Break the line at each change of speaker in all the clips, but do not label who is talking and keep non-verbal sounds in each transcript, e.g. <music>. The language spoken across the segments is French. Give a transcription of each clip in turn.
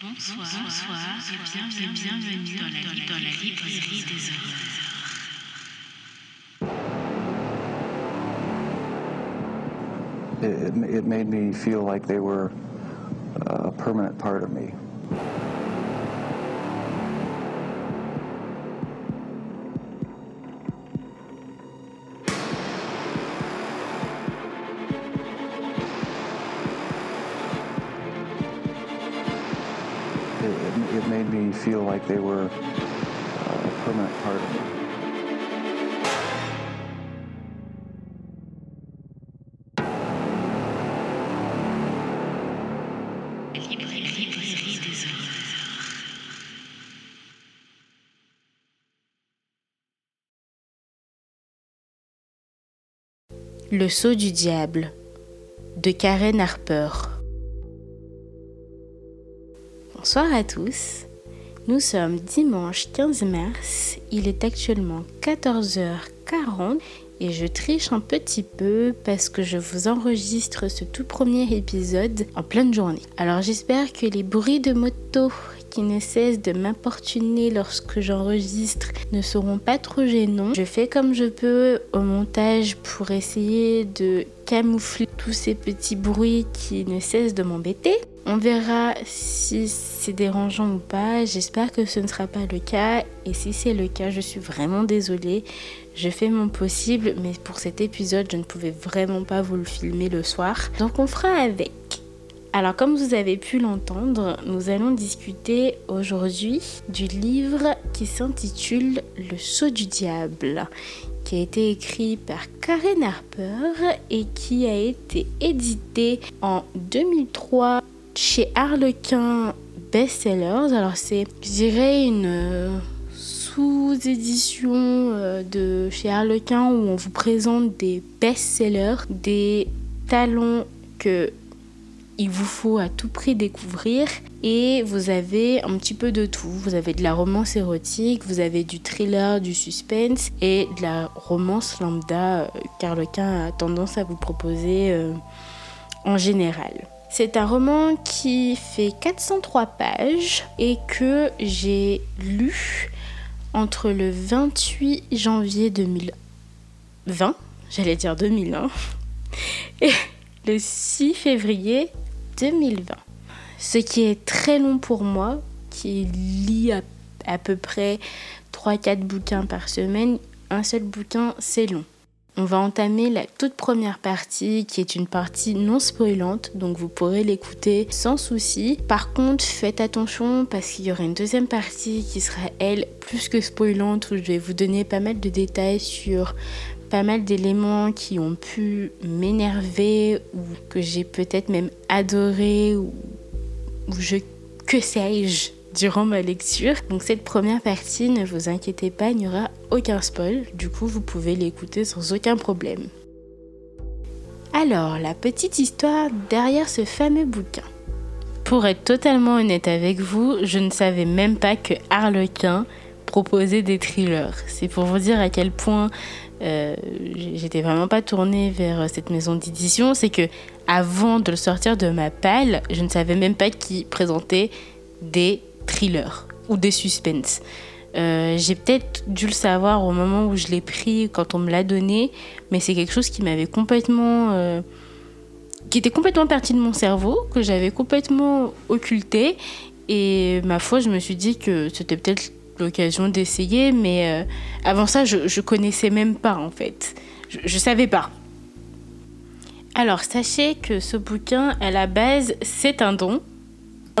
Bonsoir, bonsoir et bienvenue, bienvenue dans la, dans la librairie des horreurs.
It, it, it made me feel like they were a permanent part of me. Me feel like they were a permanent part of me.
Le sceau du diable de Karen Harper. Bonsoir à tous. Nous sommes dimanche 15 mars. Il est actuellement 14h40 et je triche un petit peu parce que je vous enregistre ce tout premier épisode en pleine journée. Alors j'espère que les bruits de moto qui ne cessent de m'importuner lorsque j'enregistre ne seront pas trop gênants. Je fais comme je peux au montage pour essayer de camoufler tous ces petits bruits qui ne cessent de m'embêter. On verra si c'est dérangeant ou pas. J'espère que ce ne sera pas le cas. Et si c'est le cas, je suis vraiment désolée. Je fais mon possible, mais pour cet épisode, je ne pouvais vraiment pas vous le filmer le soir. Donc on fera avec. Alors comme vous avez pu l'entendre, nous allons discuter aujourd'hui du livre qui s'intitule Le sceau du diable, qui a été écrit par Karen Harper et qui a été édité en 2003 chez Harlequin Bestsellers. Alors c'est, je une euh, sous-édition euh, de chez Harlequin où on vous présente des best-sellers, des talents que il vous faut à tout prix découvrir et vous avez un petit peu de tout. Vous avez de la romance érotique, vous avez du thriller, du suspense et de la romance lambda euh, qu'Arlequin a tendance à vous proposer en général. C'est un roman qui fait 403 pages et que j'ai lu entre le 28 janvier 2020, j'allais dire 2001, <laughs> et le 6 février 2020. Ce qui est très long pour moi, qui lit à, à peu près 3-4 bouquins par semaine. Un seul bouquin, c'est long. On va entamer la toute première partie qui est une partie non spoilante, donc vous pourrez l'écouter sans souci. Par contre, faites attention parce qu'il y aura une deuxième partie qui sera elle plus que spoilante où je vais vous donner pas mal de détails sur pas mal d'éléments qui ont pu m'énerver ou que j'ai peut-être même adoré ou, je que sais-je durant ma lecture. Donc cette première partie, ne vous inquiétez pas, il n'y aura aucun spoil. Du coup, vous pouvez l'écouter sans aucun problème. Alors, la petite histoire derrière ce fameux bouquin. Pour être totalement honnête avec vous, je ne savais même pas que Harlequin proposait des thrillers. C'est pour vous dire à quel point euh, j'étais vraiment pas tournée vers cette maison d'édition. C'est que avant de le sortir de ma palle, je ne savais même pas qu'ils présentaient des thrillers ou des suspens. Euh, j'ai peut-être dû le savoir au moment où je l'ai pris, quand on me l'a donné, mais c'est quelque chose qui m'avait complètement. Euh, qui était complètement parti de mon cerveau, que j'avais complètement occulté. Et ma foi, je me suis dit que c'était peut-être l'occasion d'essayer, mais euh, avant ça, je, je connaissais même pas en fait. Je, je savais pas. Alors, sachez que ce bouquin, à la base, c'est un don.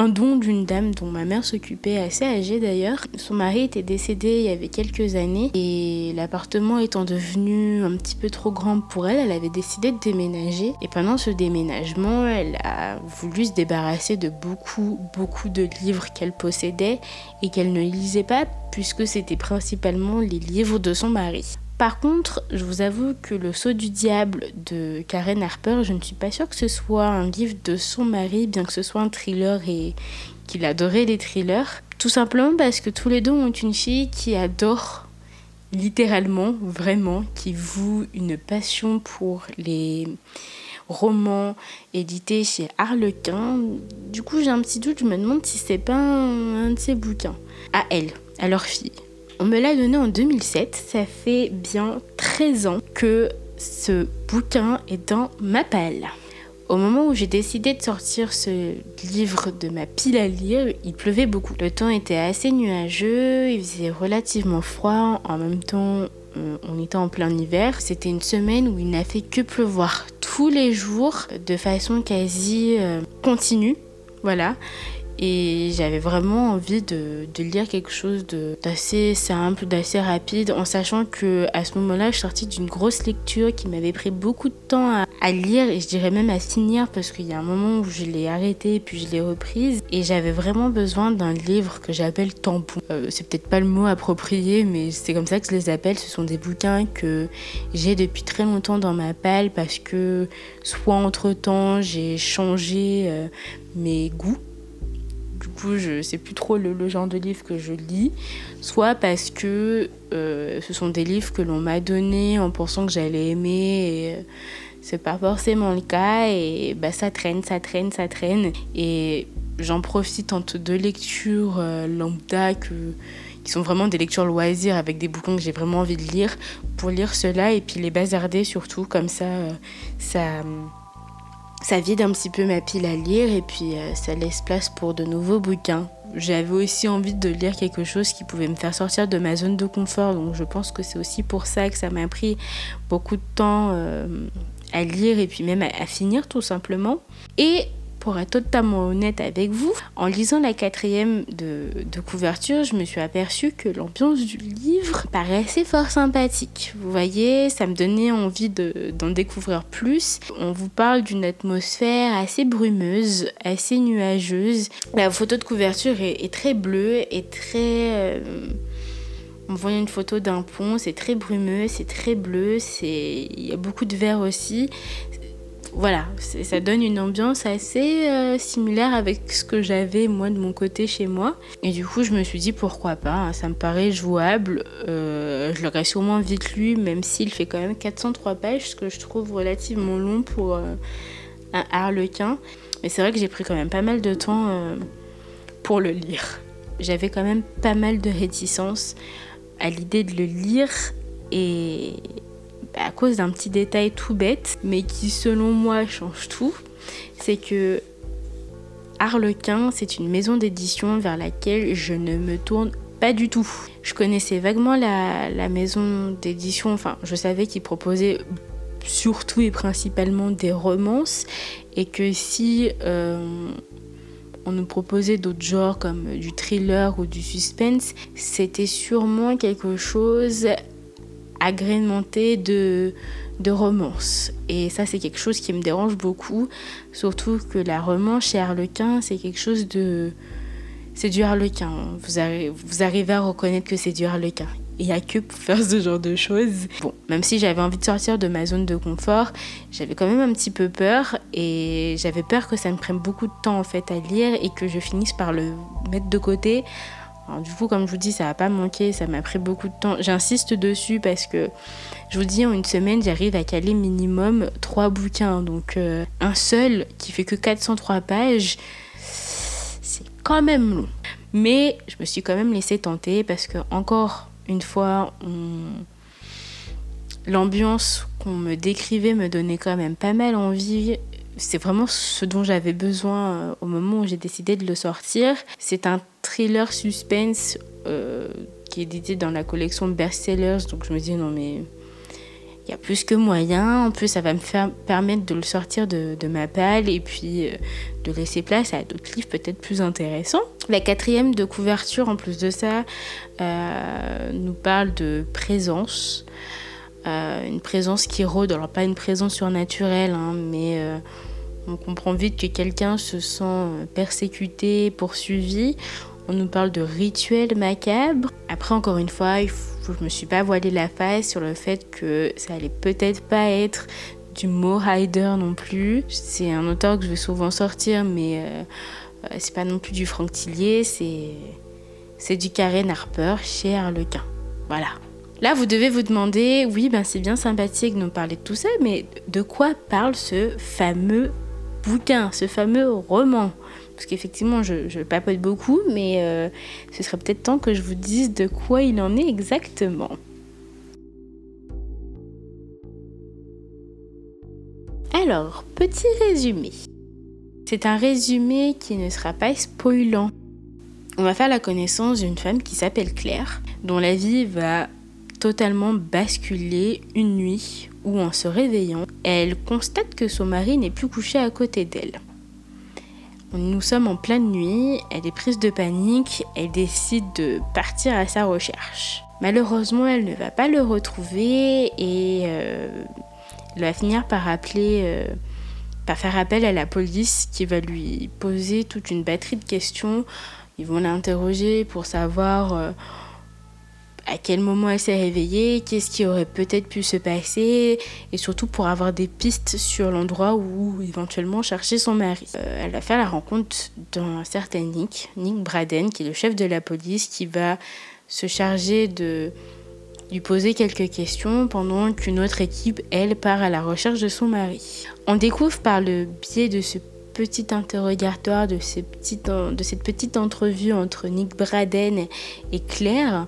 Un don d'une dame dont ma mère s'occupait, assez âgée d'ailleurs. Son mari était décédé il y avait quelques années et l'appartement étant devenu un petit peu trop grand pour elle, elle avait décidé de déménager. Et pendant ce déménagement, elle a voulu se débarrasser de beaucoup, beaucoup de livres qu'elle possédait et qu'elle ne lisait pas puisque c'était principalement les livres de son mari. Par contre, je vous avoue que Le Sceau du Diable de Karen Harper, je ne suis pas sûre que ce soit un livre de son mari, bien que ce soit un thriller et qu'il adorait les thrillers. Tout simplement parce que tous les deux ont une fille qui adore littéralement, vraiment, qui voue une passion pour les roman édité chez Harlequin. Du coup, j'ai un petit doute, je me demande si c'est pas un, de ces bouquins. À elle, à leur fille. On me l'a donné en 2007, ça fait bien 13 ans que ce bouquin est dans ma palle. Au moment où j'ai décidé de sortir ce livre de ma pile à lire, il pleuvait beaucoup. Le temps était assez nuageux, il faisait relativement froid, en même temps euh, on était en plein hiver. C'était une semaine où il n'a fait que pleuvoir tous les jours de façon quasi euh, continue. Voilà. Et j'avais vraiment envie de, lire quelque chose d'assez simple, d'assez rapide, en sachant que à ce moment-là, je sortais d'une grosse lecture qui m'avait pris beaucoup de temps à, lire et je dirais même à finir parce qu'il y a un moment où je l'ai arrêté puis je l'ai reprise et j'avais vraiment besoin d'un livre que j'appelle tampon. Euh, c'est peut-être pas le mot approprié, mais c'est comme ça que je les appelle. Ce sont des bouquins que j'ai depuis très longtemps dans ma palle parce que soit entre temps j'ai changé euh, mes goûts coup je sais plus trop le, genre de livre que je lis, soit parce que euh, ce sont des livres que l'on m'a donnés en pensant que j'allais aimer et euh, c'est pas forcément le cas et bah ça traîne, ça traîne, ça traîne et j'en profite entre deux lectures euh, lambda qui sont vraiment des lectures loisirs avec des bouquins que j'ai vraiment envie de lire pour lire cela et puis les bazarder surtout comme ça ça ça vide un petit peu ma pile à lire et puis euh, ça laisse place pour de nouveaux bouquins. J'avais aussi envie de lire quelque chose qui pouvait me faire sortir de ma zone de confort, donc je pense que c'est aussi pour ça que ça m'a pris beaucoup de temps euh, à lire et puis même à finir tout simplement. Et pour être totalement honnête avec vous, en lisant la quatrième de, couverture, je me suis aperçue que l'ambiance du livre paraissait fort sympathique. Vous voyez, ça me donnait envie d'en découvrir plus. On vous parle d'une atmosphère assez brumeuse, assez nuageuse. La photo de couverture est, très bleue et très... Euh, on voit une photo d'un pont, c'est très brumeux, c'est très bleu, il y a beaucoup de vert aussi voilà, ça donne une ambiance assez euh, similaire avec ce que j'avais moi de mon côté chez moi. Et du coup, je me suis dit pourquoi pas, hein, ça me paraît jouable. Euh, je l'aurais sûrement vite lu, même s'il fait quand même 403 pages, ce que je trouve relativement long pour euh, un harlequin. Mais c'est vrai que j'ai pris quand même pas mal de temps pour le lire. J'avais quand même pas mal de réticence à l'idée de le lire et à cause d'un petit détail tout bête, mais qui selon moi change tout, c'est que Harlequin, c'est une maison d'édition vers laquelle je ne me tourne pas du tout. Je connaissais vaguement la, maison d'édition, enfin je savais qu'ils proposaient surtout et principalement des romances et que si euh, on nous proposait d'autres genres comme du thriller ou du suspense, c'était sûrement quelque chose agrémenté de, de romance. Et ça, c'est quelque chose qui me dérange beaucoup. Surtout que la romance chez Harlequin, c'est quelque chose de. C'est du Harlequin. Vous, vous arrivez à reconnaître que c'est du Harlequin. Il n'y a que pour faire ce genre de choses. Bon, même si j'avais envie de sortir de ma zone de confort, j'avais quand même un petit peu peur. Et j'avais peur que ça me prenne beaucoup de temps en fait à lire et que je finisse par le mettre de côté du coup, comme je vous dis, ça n'a pas manqué, ça m'a pris beaucoup de temps. J'insiste dessus parce que, je vous dis, en une semaine, j'arrive à caler minimum trois bouquins. Donc, euh, un seul qui fait que 403 pages, c'est quand même long. Mais je me suis quand même laissé tenter parce que, encore une fois, l'ambiance qu'on me décrivait me donnait quand même pas mal envie c'est vraiment ce dont j'avais besoin euh, au moment où j'ai décidé de le sortir. C'est un thriller suspense euh, qui est édité dans la collection Bestsellers. Donc je me dis non mais il y a plus que moyen. En plus ça va me faire, permettre de le sortir de, ma palle et puis euh, de laisser place à d'autres livres peut-être plus intéressants. La quatrième de couverture en plus de ça nous parle de présence. Une présence qui rôde, alors pas une présence surnaturelle, hein, mais on comprend vite que quelqu'un se sent persécuté, poursuivi. On nous parle de rituels macabres. Après, encore une fois, je me suis pas voilé la face sur le fait que ça allait peut-être pas être du mot non plus. C'est un auteur que je vais souvent sortir, mais euh, euh, c'est pas non plus du Franck Tillier, c'est, c'est du Karen Harper chez Harlequin. Voilà. Là, vous devez vous demander, oui, ben c'est bien sympathique de nous parler de tout ça, mais de quoi parle ce fameux bouquin, ce fameux roman? Parce qu'effectivement, je, papote beaucoup, mais euh, ce serait peut-être temps que je vous dise de quoi il en est exactement. Alors, petit résumé. C'est un résumé qui ne sera pas spoilant. On va faire la connaissance d'une femme qui s'appelle Claire, dont la vie va totalement basculer une nuit où en se réveillant, elle constate que son mari n'est plus couché à côté d'elle. Nous sommes en pleine nuit, elle est prise de panique, elle décide de partir à sa recherche. Malheureusement, elle ne va pas le retrouver et euh, elle va finir par appeler, euh, par faire appel à la police qui va lui poser toute une batterie de questions. Ils vont l'interroger pour savoir euh, à quel moment elle s'est réveillée, qu'est-ce qui aurait peut-être pu se passer, et surtout pour avoir des pistes sur l'endroit où éventuellement chercher son mari. Euh, elle va faire la rencontre d'un certain Nick, Nick Braden, qui est le chef de la police, qui va se charger de lui poser quelques questions pendant qu'une autre équipe, elle, part à la recherche de son mari. On découvre par le biais de ce petit interrogatoire, de, de cette petite entrevue entre Nick Braden et Claire,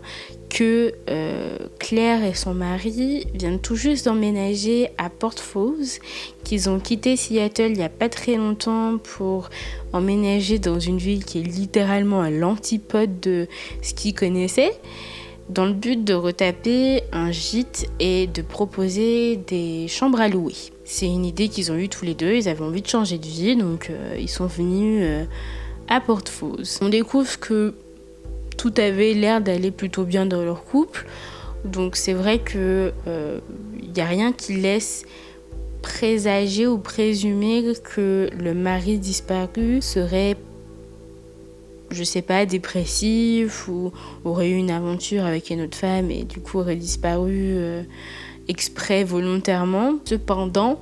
que euh, Claire et son mari viennent tout juste d'emménager à Portfause, qu'ils ont quitté Seattle il n'y a pas très longtemps pour emménager dans une ville qui est littéralement à l'antipode de ce qu'ils connaissaient, dans le but de retaper un gîte et de proposer des chambres à louer. C'est une idée qu'ils ont eue tous les deux, ils avaient envie de changer de vie, donc euh, ils sont venus euh, à Portfause. On découvre que tout avait l'air d'aller plutôt bien dans leur couple. Donc c'est vrai que il euh, n'y a rien qui laisse présager ou présumer que le mari disparu serait je sais pas dépressif ou aurait eu une aventure avec une autre femme et du coup aurait disparu euh, exprès volontairement. Cependant,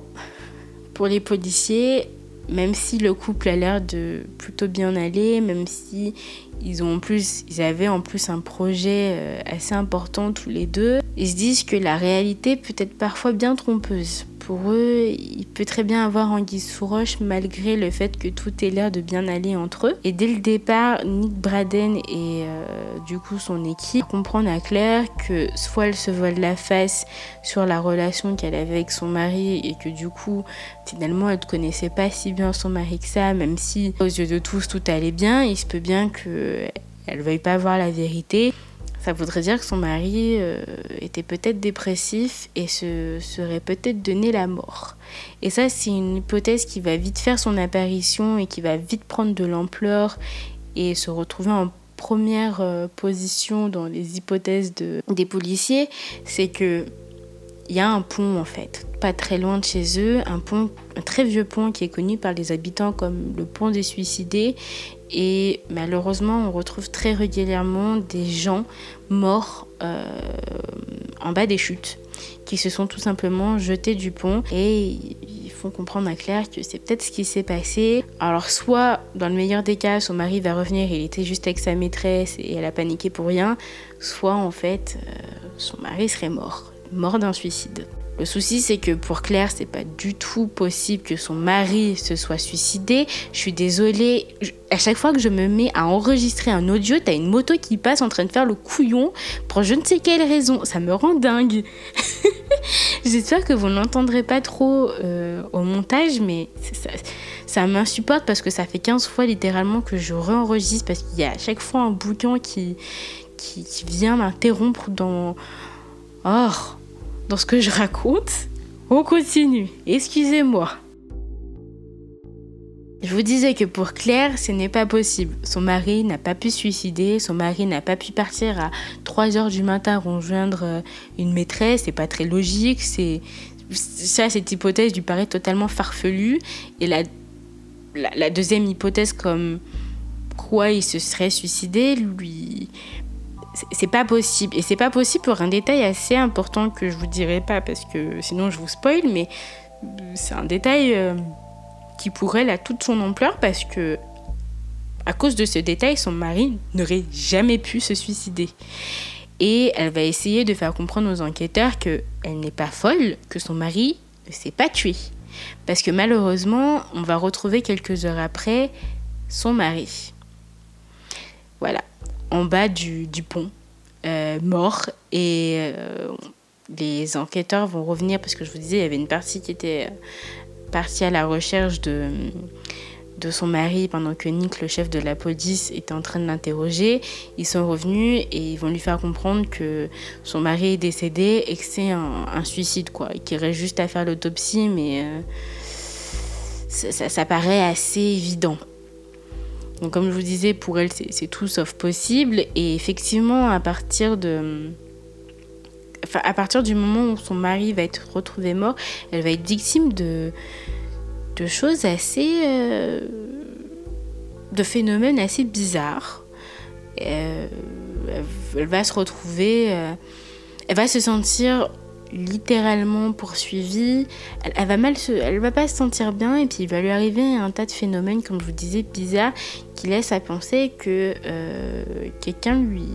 pour les policiers, même si le couple a l'air de plutôt bien aller, même si ils, ont en plus, ils avaient en plus un projet euh, assez important tous les deux. Ils se disent que la réalité peut être parfois bien trompeuse pour eux, il peut très bien avoir Anguille sous roche malgré le fait que tout ait l'air de bien aller entre eux. Et dès le départ, Nick Braden et euh, du coup son équipe comprennent à Claire que soit elle se vole la face sur la relation qu'elle avait avec son mari et que du coup finalement elle ne connaissait pas si bien son mari que ça, même si aux yeux de tous tout allait bien, il se peut bien qu'elle ne veuille pas voir la vérité ça voudrait dire que son mari euh, était peut-être dépressif et se serait peut-être donné la mort. Et ça, c'est une hypothèse qui va vite faire son apparition et qui va vite prendre de l'ampleur et se retrouver en première euh, position dans les hypothèses de, des policiers. C'est que il y a un pont en fait, pas très loin de chez eux, un pont, un très vieux pont qui est connu par les habitants comme le pont des suicidés. Et malheureusement, on retrouve très régulièrement des gens morts euh, en bas des chutes, qui se sont tout simplement jetés du pont et ils font comprendre à Claire que c'est peut-être ce qui s'est passé. Alors soit, dans le meilleur des cas, son mari va revenir, il était juste avec sa maîtresse et elle a paniqué pour rien, soit en fait, euh, son mari serait mort mort d'un suicide. Le souci, c'est que pour Claire, c'est pas du tout possible que son mari se soit suicidé. Je suis désolée. À chaque fois que je me mets à enregistrer un audio, t'as une moto qui passe en train de faire le couillon pour je ne sais quelle raison. Ça me rend dingue. <laughs> J'espère que vous n'entendrez pas trop euh, au montage, mais ça, m'insupporte parce que ça fait 15 fois littéralement que je réenregistre parce qu'il y a à chaque fois un qui, qui vient m'interrompre dans. Oh, dans ce que je raconte. On continue. Excusez-moi. Je vous disais que pour Claire, ce n'est pas possible. Son mari n'a pas pu suicider, son mari n'a pas pu partir à 3 heures du matin rejoindre euh, une maîtresse, c'est pas très logique, c'est ça cette hypothèse lui paraît totalement farfelue et la deuxième hypothèse comme quoi il se serait suicidé lui c'est pas possible. Et c'est pas possible pour un détail assez important que je vous dirai pas parce que sinon je vous spoil, mais c'est un détail euh, qui pourrait là toute son ampleur parce que à cause de ce détail, son mari n'aurait jamais pu se suicider. et elle va essayer de faire comprendre aux enquêteurs qu'elle n'est pas folle, que son mari ne s'est pas tué. Parce que malheureusement, on va retrouver quelques heures après son mari. Voilà, en bas du, pont, euh, mort. Et euh, les enquêteurs vont revenir, parce que je vous disais, il y avait une partie qui était euh, partie à la recherche de, de son mari pendant que Nick, le chef de la police, était en train de l'interroger. Ils sont revenus et ils vont lui faire comprendre que son mari est décédé et que c'est un, suicide, quoi. Qu'il reste juste à faire l'autopsie, mais ça, ça, paraît assez évident. Donc comme je vous disais, pour elle, c'est tout sauf possible. Et effectivement, à partir de... Enfin, à partir du moment où son mari va être retrouvé mort, elle va être victime de, de choses assez... Euh, de phénomènes assez bizarres. Euh, elle va se retrouver... Euh, elle va se sentir littéralement poursuivie. Elle, va mal elle va pas se sentir bien et puis il va lui arriver un tas de phénomènes, comme je vous disais, bizarres, qui laissent à penser que euh, quelqu'un lui,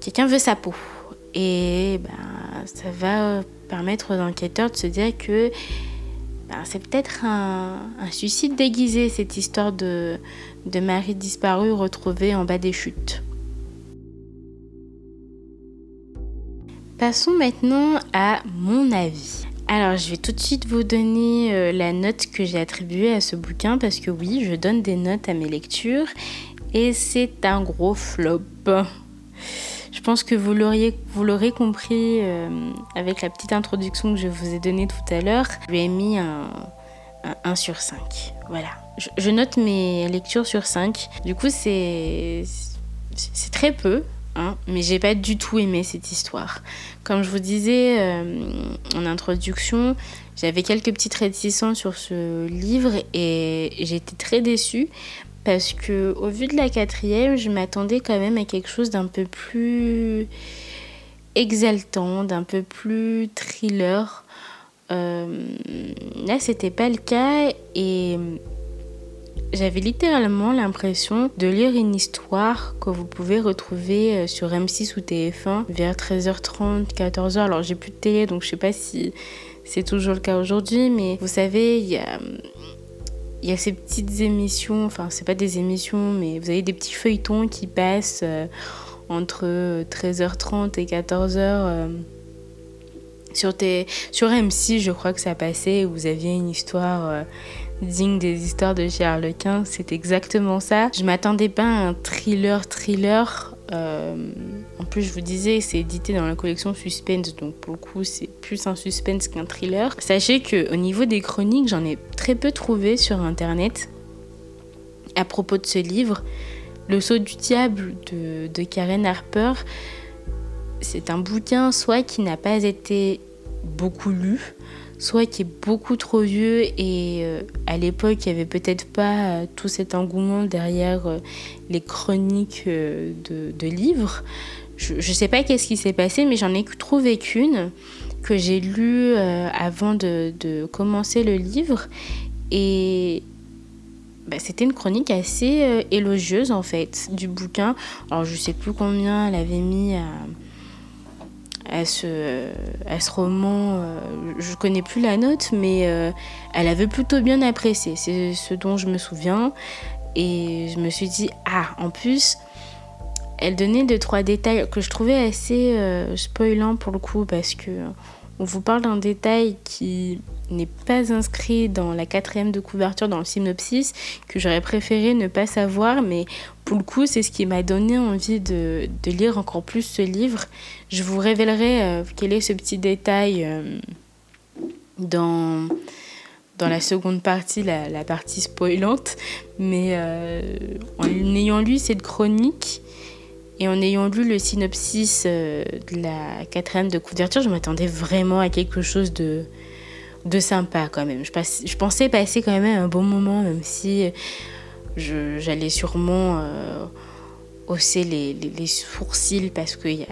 quelqu'un veut sa peau. Et ben, ça va permettre aux enquêteurs de se dire que ben, c'est peut-être un, un, suicide déguisé, cette histoire de, de mari disparu retrouvé en bas des chutes. Passons maintenant à mon avis. Alors, je vais tout de suite vous donner euh, la note que j'ai attribuée à ce bouquin parce que oui, je donne des notes à mes lectures et c'est un gros flop. Je pense que vous l'aurez compris euh, avec la petite introduction que je vous ai donnée tout à l'heure. Je lui ai mis un, 1 sur 5. Voilà. Je, je, note mes lectures sur 5. Du coup, c'est très peu. Hein, mais j'ai pas du tout aimé cette histoire. Comme je vous disais euh, en introduction, j'avais quelques petites réticences sur ce livre et j'étais très déçue parce que au vu de la quatrième, je m'attendais quand même à quelque chose d'un peu plus exaltant, d'un peu plus thriller. Euh, là, c'était pas le cas et j'avais littéralement l'impression de lire une histoire que vous pouvez retrouver euh, sur M6 ou TF1 vers 13h30, 14h. Alors j'ai plus de télé donc je sais pas si c'est toujours le cas aujourd'hui, mais vous savez, il y a, ces petites émissions, enfin c'est pas des émissions, mais vous avez des petits feuilletons qui passent euh, entre 13h30 et 14h. Euh, sur, tes, sur M6, je crois que ça passait, où vous aviez une histoire digne des histoires de Charles Quint, c'est exactement ça. Je m'attendais pas à un thriller thriller. Euh, en plus, je vous disais, c'est édité dans la collection Suspense, donc pour le c'est plus un suspense qu'un thriller. Sachez que au niveau des chroniques, j'en ai très peu trouvé sur internet à propos de ce livre. Le saut du diable de, de Karen Harper, c'est un bouquin soit qui n'a pas été beaucoup lu, soit qui est beaucoup trop vieux et euh, à l'époque il n'y avait peut-être pas euh, tout cet engouement derrière euh, les chroniques de, livres. Je ne sais pas qu'est-ce qui s'est passé, mais j'en ai trouvé qu'une que j'ai lue avant de, commencer le livre et bah, c'était une chronique assez élogieuse en fait du bouquin. Alors je sais plus combien elle avait mis à à ce, roman. Je connais plus la note, mais euh, elle avait plutôt bien apprécié. C'est ce dont je me souviens. Et je me suis dit, ah, en plus, elle donnait deux, trois détails que je trouvais assez euh, spoilants pour le coup, parce que on vous parle d'un détail qui n'est pas inscrit dans la quatrième de couverture, dans le synopsis, que j'aurais préféré ne pas savoir, mais pour le coup, c'est ce qui m'a donné envie de, lire encore plus ce livre. Je vous révélerai euh, quel est ce petit détail euh, dans, dans la seconde partie, la, la partie spoilante, mais euh, en ayant lu cette chronique, et en ayant lu le synopsis de la quatrième de couverture, je m'attendais vraiment à quelque chose de, de sympa quand même. Je, pensais passer quand même un bon moment, même si j'allais sûrement euh, hausser les, les, sourcils parce qu'il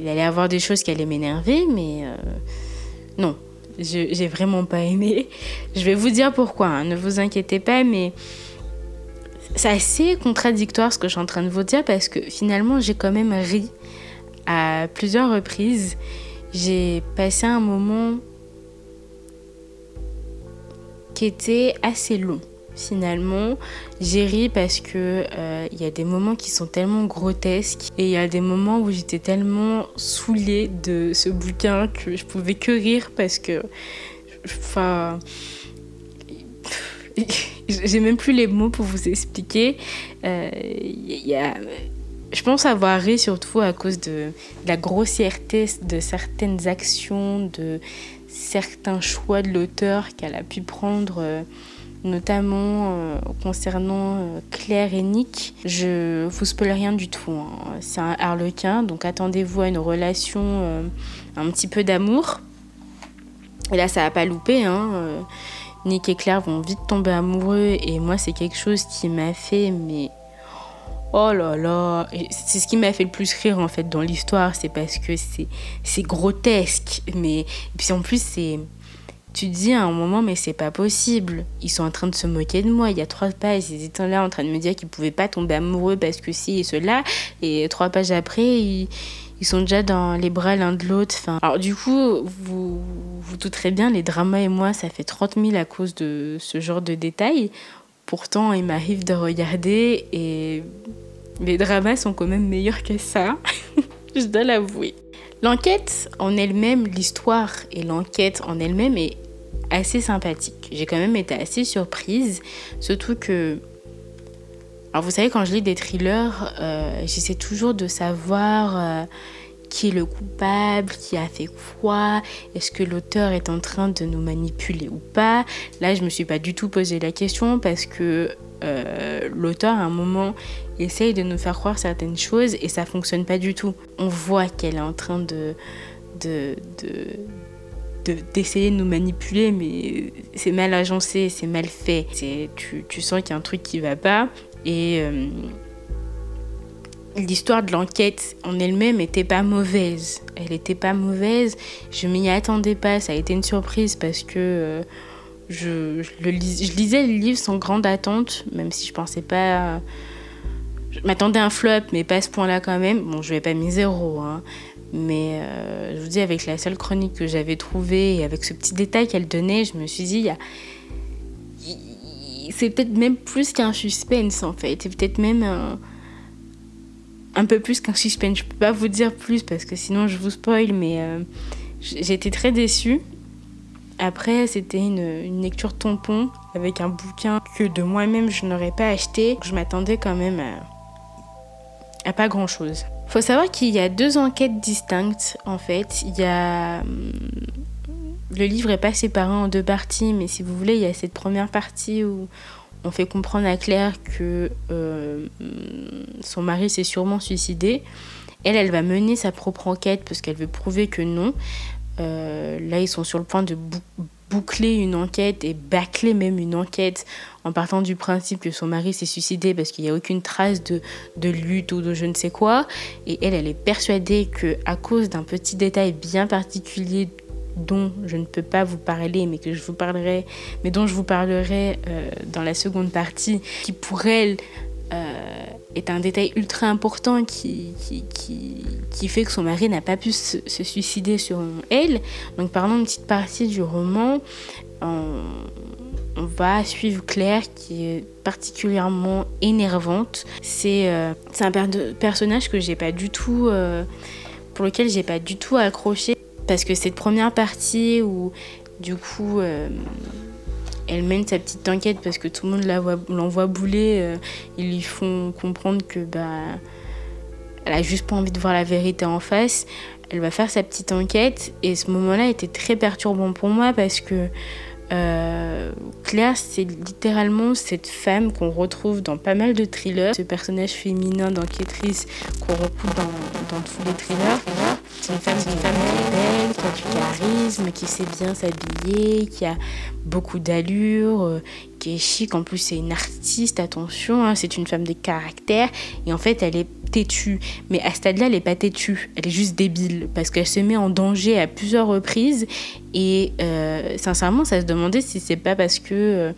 il allait avoir des choses qui allaient m'énerver, mais euh, non, j'ai vraiment pas aimé. Je vais vous dire pourquoi, hein, ne vous inquiétez pas, mais c'est assez contradictoire ce que je suis en train de vous dire parce que finalement j'ai quand même ri à plusieurs reprises, j'ai passé un moment qui était assez long. Finalement, j'ai ri parce que euh, il y a des moments qui sont tellement grotesques et il y a des moments où j'étais tellement saoulée de ce bouquin que je pouvais que rire parce que, enfin, <laughs> j'ai même plus les mots pour vous expliquer. Euh, y a, je pense avoir ri surtout à cause de la grossièreté de certaines actions, de certains choix de l'auteur qu'elle a pu prendre, euh, notamment euh, concernant euh, Claire et Nick. Je vous spoil rien du tout. Hein. C'est un harlequin, donc attendez-vous à une relation un petit peu d'amour. Et là, ça va pas louper. Hein. Nick et Claire vont vite tomber amoureux et moi, c'est quelque chose qui m'a fait mais Oh là là, c'est ce qui m'a fait le plus rire en fait dans l'histoire, c'est parce que c'est grotesque, mais puis en plus c'est tu te dis à un moment mais c'est pas possible, ils sont en train de se moquer de moi, il y a trois pages, ils étaient là en train de me dire qu'ils pouvaient pas tomber amoureux parce que si et cela. Et trois pages après ils ils sont déjà dans les bras l'un de l'autre. Enfin, alors du coup, vous vous très bien, les dramas et moi, ça fait 30 000 à cause de ce genre de détails. Pourtant, il m'arrive de regarder et les dramas sont quand même meilleurs que ça. <laughs> Je dois l'avouer. L'enquête en elle-même, l'histoire et l'enquête en elle-même est assez sympathique. J'ai quand même été assez surprise, surtout que... Alors vous savez, quand je lis des thrillers, euh, j'essaie toujours de savoir... Euh, qui est le coupable, qui a fait quoi, est-ce que l'auteur est en train de nous manipuler ou pas. Là, je me suis pas du tout posé la question parce que euh, l'auteur, à un moment, essaye de nous faire croire certaines choses et ça fonctionne pas du tout. On voit qu'elle est en train de, de, d'essayer de, nous manipuler, mais c'est mal agencé, c'est mal fait. Tu, tu sens qu'il y a un truc qui va pas. Et euh, l'histoire de l'enquête en elle-même n'était pas mauvaise. Elle n'était pas mauvaise. Je m'y attendais pas. Ça a été une surprise parce que euh, je, je, lisais le livre sans grande attente, même si je pensais pas. Je m'attendais à un flop, mais pas à ce point-là quand même. Bon, je vais pas mis zéro, hein. mais euh, je vous dis, avec la seule chronique que j'avais trouvée et avec ce petit détail qu'elle donnait, je me suis dit, c'est peut-être même plus qu'un suspense en fait. C'est peut-être même un peu plus qu'un suspense. Je peux pas vous dire plus parce que sinon je vous spoil, mais euh, été très déçue. Après, c'était une, lecture tampon avec un bouquin que de moi-même je n'aurais pas acheté. Je m'attendais quand même à, à pas grand-chose. Faut savoir qu'il y a deux enquêtes distinctes en fait. Il y a hum, le livre est pas séparé en deux parties, mais si vous voulez, il y a cette première partie où on fait comprendre à Claire que euh, son mari s'est sûrement suicidé. Elle, elle va mener sa propre enquête parce qu'elle veut prouver que non. Euh, là, ils sont sur le point de boucler une enquête et bâcler même une enquête en partant du principe que son mari s'est suicidé parce qu'il n'y a aucune trace de, lutte ou de je ne sais quoi. Et elle, elle est persuadée que à cause d'un petit détail bien particulier dont je ne peux pas vous parler, mais que je vous parlerai, mais dont je vous parlerai euh, dans la seconde partie, qui pour elle euh, est un détail ultra important qui, qui, qui, fait que son mari n'a pas pu se, suicider sur elle. Donc parlons une petite partie du roman. On, va suivre Claire qui est particulièrement énervante. C'est euh, un per personnage que j'ai pas du tout, pour lequel j'ai pas du tout accroché parce que cette première partie où du coup euh, elle mène sa petite enquête parce que tout le monde l'envoie bouler, euh, ils lui font comprendre que bah elle a juste pas envie de voir la vérité en face. Elle va faire sa petite enquête et ce moment-là était très perturbant pour moi parce que euh, Claire, c'est littéralement cette femme qu'on retrouve dans pas mal de thrillers, ce personnage féminin d'enquêtrice qu'on retrouve dans, dans, tous les thrillers. C'est une femme, qui est belle, qui a du charisme, qui sait bien s'habiller, qui a beaucoup d'allure, euh, qui est chic. En plus, c'est une artiste, attention, hein, c'est une femme de caractère. Et en fait, elle est têtue. Mais à ce stade-là, elle n'est pas têtue. Elle est juste débile. Parce qu'elle se met en danger à plusieurs reprises. Et euh, sincèrement, ça se demandait si c'est pas parce que. Euh,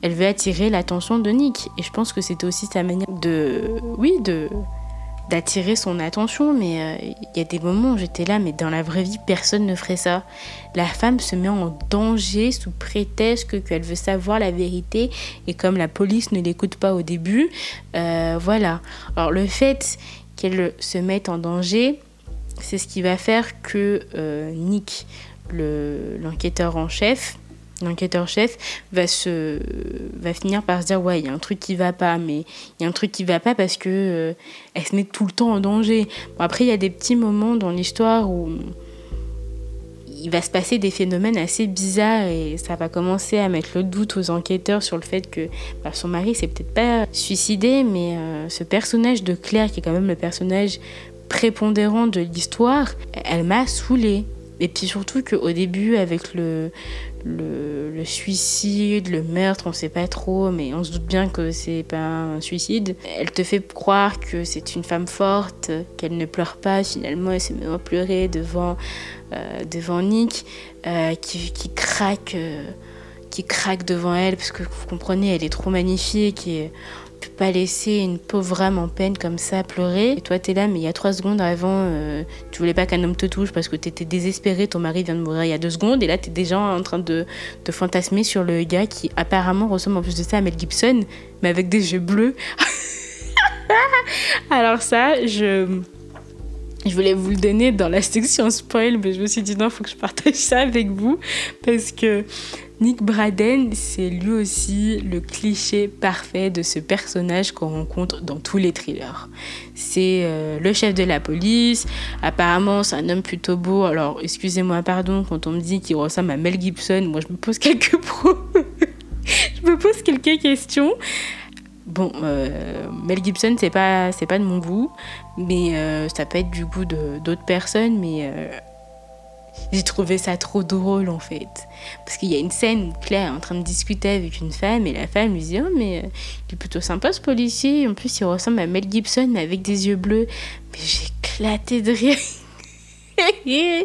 elle veut attirer l'attention de Nick. Et je pense que c'était aussi sa manière de. Oui, de d'attirer son attention, mais euh, il y a des moments où j'étais là, mais dans la vraie vie, personne ne ferait ça. La femme se met en danger sous prétexte qu'elle veut savoir la vérité, et comme la police ne l'écoute pas au début, euh, voilà. Alors le fait qu'elle se mette en danger, c'est ce qui va faire que euh, Nick, l'enquêteur en chef, l'enquêteur-chef va se va finir par se dire ouais il y a un truc qui va pas mais il y a un truc qui va pas parce que euh, elle se met tout le temps en danger. Après il y a des petits moments dans l'histoire où il va se passer des phénomènes assez bizarres et ça va commencer à mettre le doute aux enquêteurs sur le fait que bah, son mari s'est peut-être pas suicidé mais euh, ce personnage de Claire qui est quand même le personnage prépondérant de l'histoire elle m'a saoulée. Et puis surtout qu'au début, avec le, le, suicide, le meurtre, on sait pas trop, mais on se doute bien que c'est pas un suicide. Elle te fait croire que c'est une femme forte, qu'elle ne pleure pas. Finalement, elle se met à pleurer devant, euh, devant Nick, euh, qui, qui, craque. Euh, qui craque devant elle parce que vous comprenez elle est trop magnifique et pas laisser une pauvre âme en peine comme ça pleurer. Toi, tu es là, mais il y a trois secondes avant, euh, tu voulais pas qu'un homme te touche parce que tu étais désespéré, ton mari vient de mourir il y a deux secondes, et là, tu es déjà en train de te fantasmer sur le gars qui apparemment ressemble en plus de ça à Mel Gibson, mais avec des yeux bleus. <laughs> Alors ça, je... Je voulais vous le donner dans la section spoil, mais je me suis dit non, il faut que je partage ça avec vous parce que Nick Braden, c'est lui aussi le cliché parfait de ce personnage qu'on rencontre dans tous les thrillers. C'est euh, le chef de la police, apparemment c'est un homme plutôt beau, alors excusez-moi pardon quand on me dit qu'il ressemble à Mel Gibson, moi je me pose <laughs> quelques pro... <laughs> je me pose quelques questions. Bon, euh, Mel Gibson, c'est pas, c'est pas de mon goût, mais euh, ça peut être du goût d'autres personnes, mais j'ai trouvé ça trop drôle en fait. Parce qu'il y a une scène où Claire est en train de discuter avec une femme et la femme lui dit Oh, mais euh, il est plutôt sympa ce policier. En plus, il ressemble à Mel Gibson mais avec des yeux bleus. Mais j'ai éclaté de rire. <laughs> je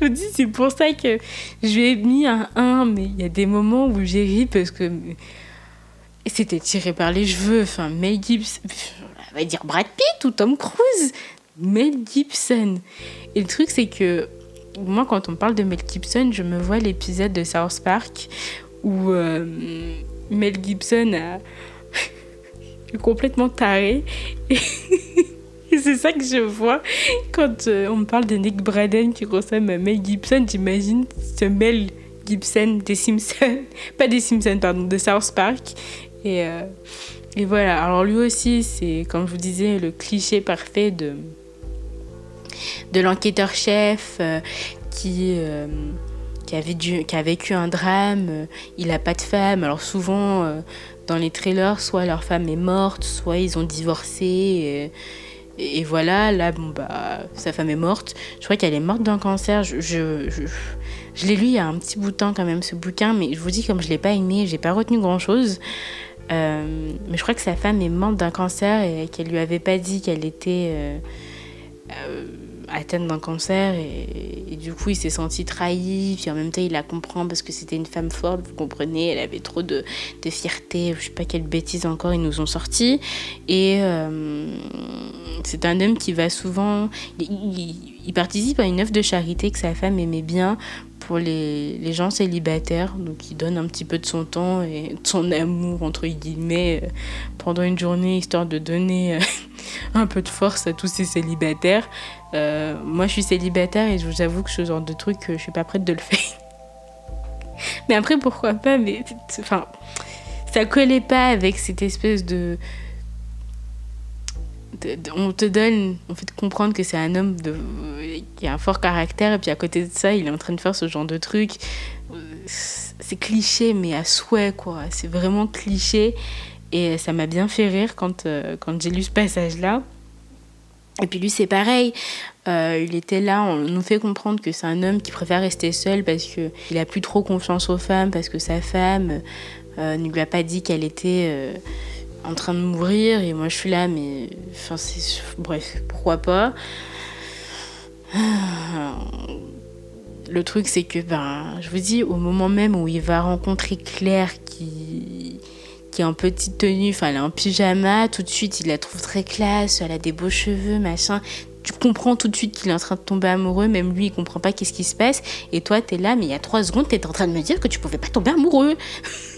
vous dis, c'est pour ça que je lui ai mis un 1, mais il y a des moments où j'ai ri parce que c'était tiré par les cheveux. Enfin, Mel Gibson, on va dire Brad Pitt ou Tom Cruise. Mel Gibson. Et le truc, c'est que moi, quand on parle de Mel Gibson, je me vois l'épisode de South Park où euh, Mel Gibson a <laughs> complètement taré. <laughs> Et, c'est ça que je vois quand euh, on me parle de Nick Braden qui ressemble à Mel Gibson. J'imagine ce Mel Gibson des Simpsons, <laughs> pas des Simpsons, pardon, de South Park. Et, euh, et voilà. Alors lui aussi, c'est, comme je vous disais, le cliché parfait de de l'enquêteur-chef euh, qui, euh, qui, qui a vécu un drame, il n'a pas de femme. Alors souvent, dans les trailers, soit leur femme est morte, soit ils ont divorcé. Et, voilà, là, bon, bah, sa femme est morte. Je crois qu'elle est morte d'un cancer. Je, je, je, l'ai lu il y a un petit bout de temps quand même, ce bouquin, mais je vous dis, comme je ne l'ai pas aimé, j'ai pas retenu grand-chose. Mais je crois que sa femme est morte d'un cancer et qu'elle lui avait pas dit qu'elle était atteinte d'un cancer et, du coup il s'est senti trahi. Puis en même temps il la comprend parce que c'était une femme forte vous comprenez elle avait trop de, de fierté je sais pas quelle bêtise encore ils nous ont sorti. Et euh, c'est un homme qui va souvent il, il, participe à une œuvre de charité que sa femme aimait bien pour les, les, gens célibataires, donc il donne un petit peu de son temps et de son amour, entre guillemets, euh, pendant une journée, histoire de donner euh, <laughs> un peu de force à tous ces célibataires. Euh, moi, je suis célibataire et je vous avoue que ce genre de truc, je suis pas prête de le <laughs> faire. mais après, pourquoi pas Mais enfin, ça collait pas avec cette espèce de, on te donne, on fait comprendre que c'est un homme qui a un fort caractère et puis à côté de ça, il est en train de faire ce genre de truc. C'est cliché, mais à souhait quoi. C'est vraiment cliché et ça m'a bien fait rire quand, euh, quand j'ai lu ce passage-là. Et puis lui, c'est pareil. Euh, il était là, on nous fait comprendre que c'est un homme qui préfère rester seul parce qu'il a plus trop confiance aux femmes, parce que sa femme euh, ne lui a pas dit qu'elle était en train de mourir. Et moi, je suis là, mais. Enfin, c'est. Bref, pourquoi pas. Le truc, c'est que, ben, je vous dis, au moment même où il va rencontrer Claire qui qui est en petite tenue, enfin elle est en pyjama, tout de suite il la trouve très classe, elle a des beaux cheveux, machin. Tu comprends tout de suite qu'il est en train de tomber amoureux, même lui il comprend pas qu'est-ce qui se passe. Et toi t'es là, mais il y a trois secondes t'es en train de me dire que tu pouvais pas tomber amoureux. <laughs>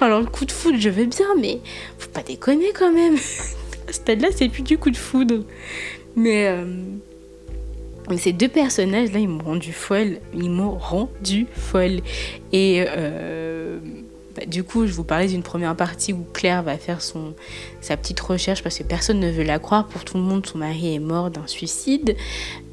Alors le coup de foudre, je veux bien, mais faut pas déconner quand même. <laughs> à ce stade-là, c'est plus du coup de foudre. Mais, euh, mais ces deux personnages-là, ils m'ont rendu folle. Ils m'ont rendu folle. Et euh, bah, du coup, je vous parlais d'une première partie où Claire va faire son, sa petite recherche parce que personne ne veut la croire. Pour tout le monde, son mari est mort d'un suicide.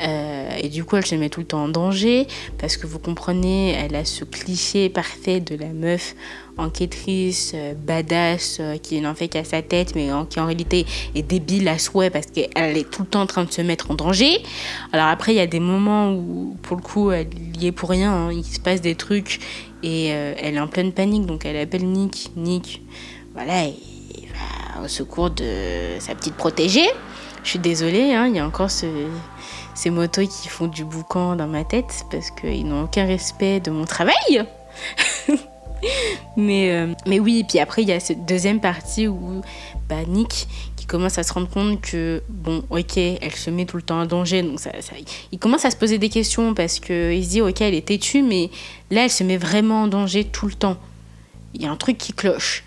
Euh, et du coup, elle se met tout le temps en danger parce que vous comprenez, elle a ce cliché parfait de la meuf enquêtrice, euh, badass, euh, qui n'en fait qu'à sa tête, mais qui en réalité est débile à souhait parce qu'elle est tout le temps en train de se mettre en danger. Alors après, il y a des moments où, pour le coup, elle y est pour rien, hein. il se passe des trucs et euh, elle est en pleine panique, donc elle appelle Nick. Nick, voilà, il va au secours de sa petite protégée. Je suis désolée, hein, il y a encore ces motos qui font du boucan dans ma tête parce qu'ils n'ont aucun respect de mon travail. <laughs> mais, euh, mais oui, et puis après, il y a cette deuxième partie où bah, Nick commence à se rendre compte que, bon, ok, elle se met tout le temps en danger. Donc ça, ça, il commence à se poser des questions parce qu'il se dit, ok, elle est têtue, mais là, elle se met vraiment en danger tout le temps. Il y a un truc qui cloche.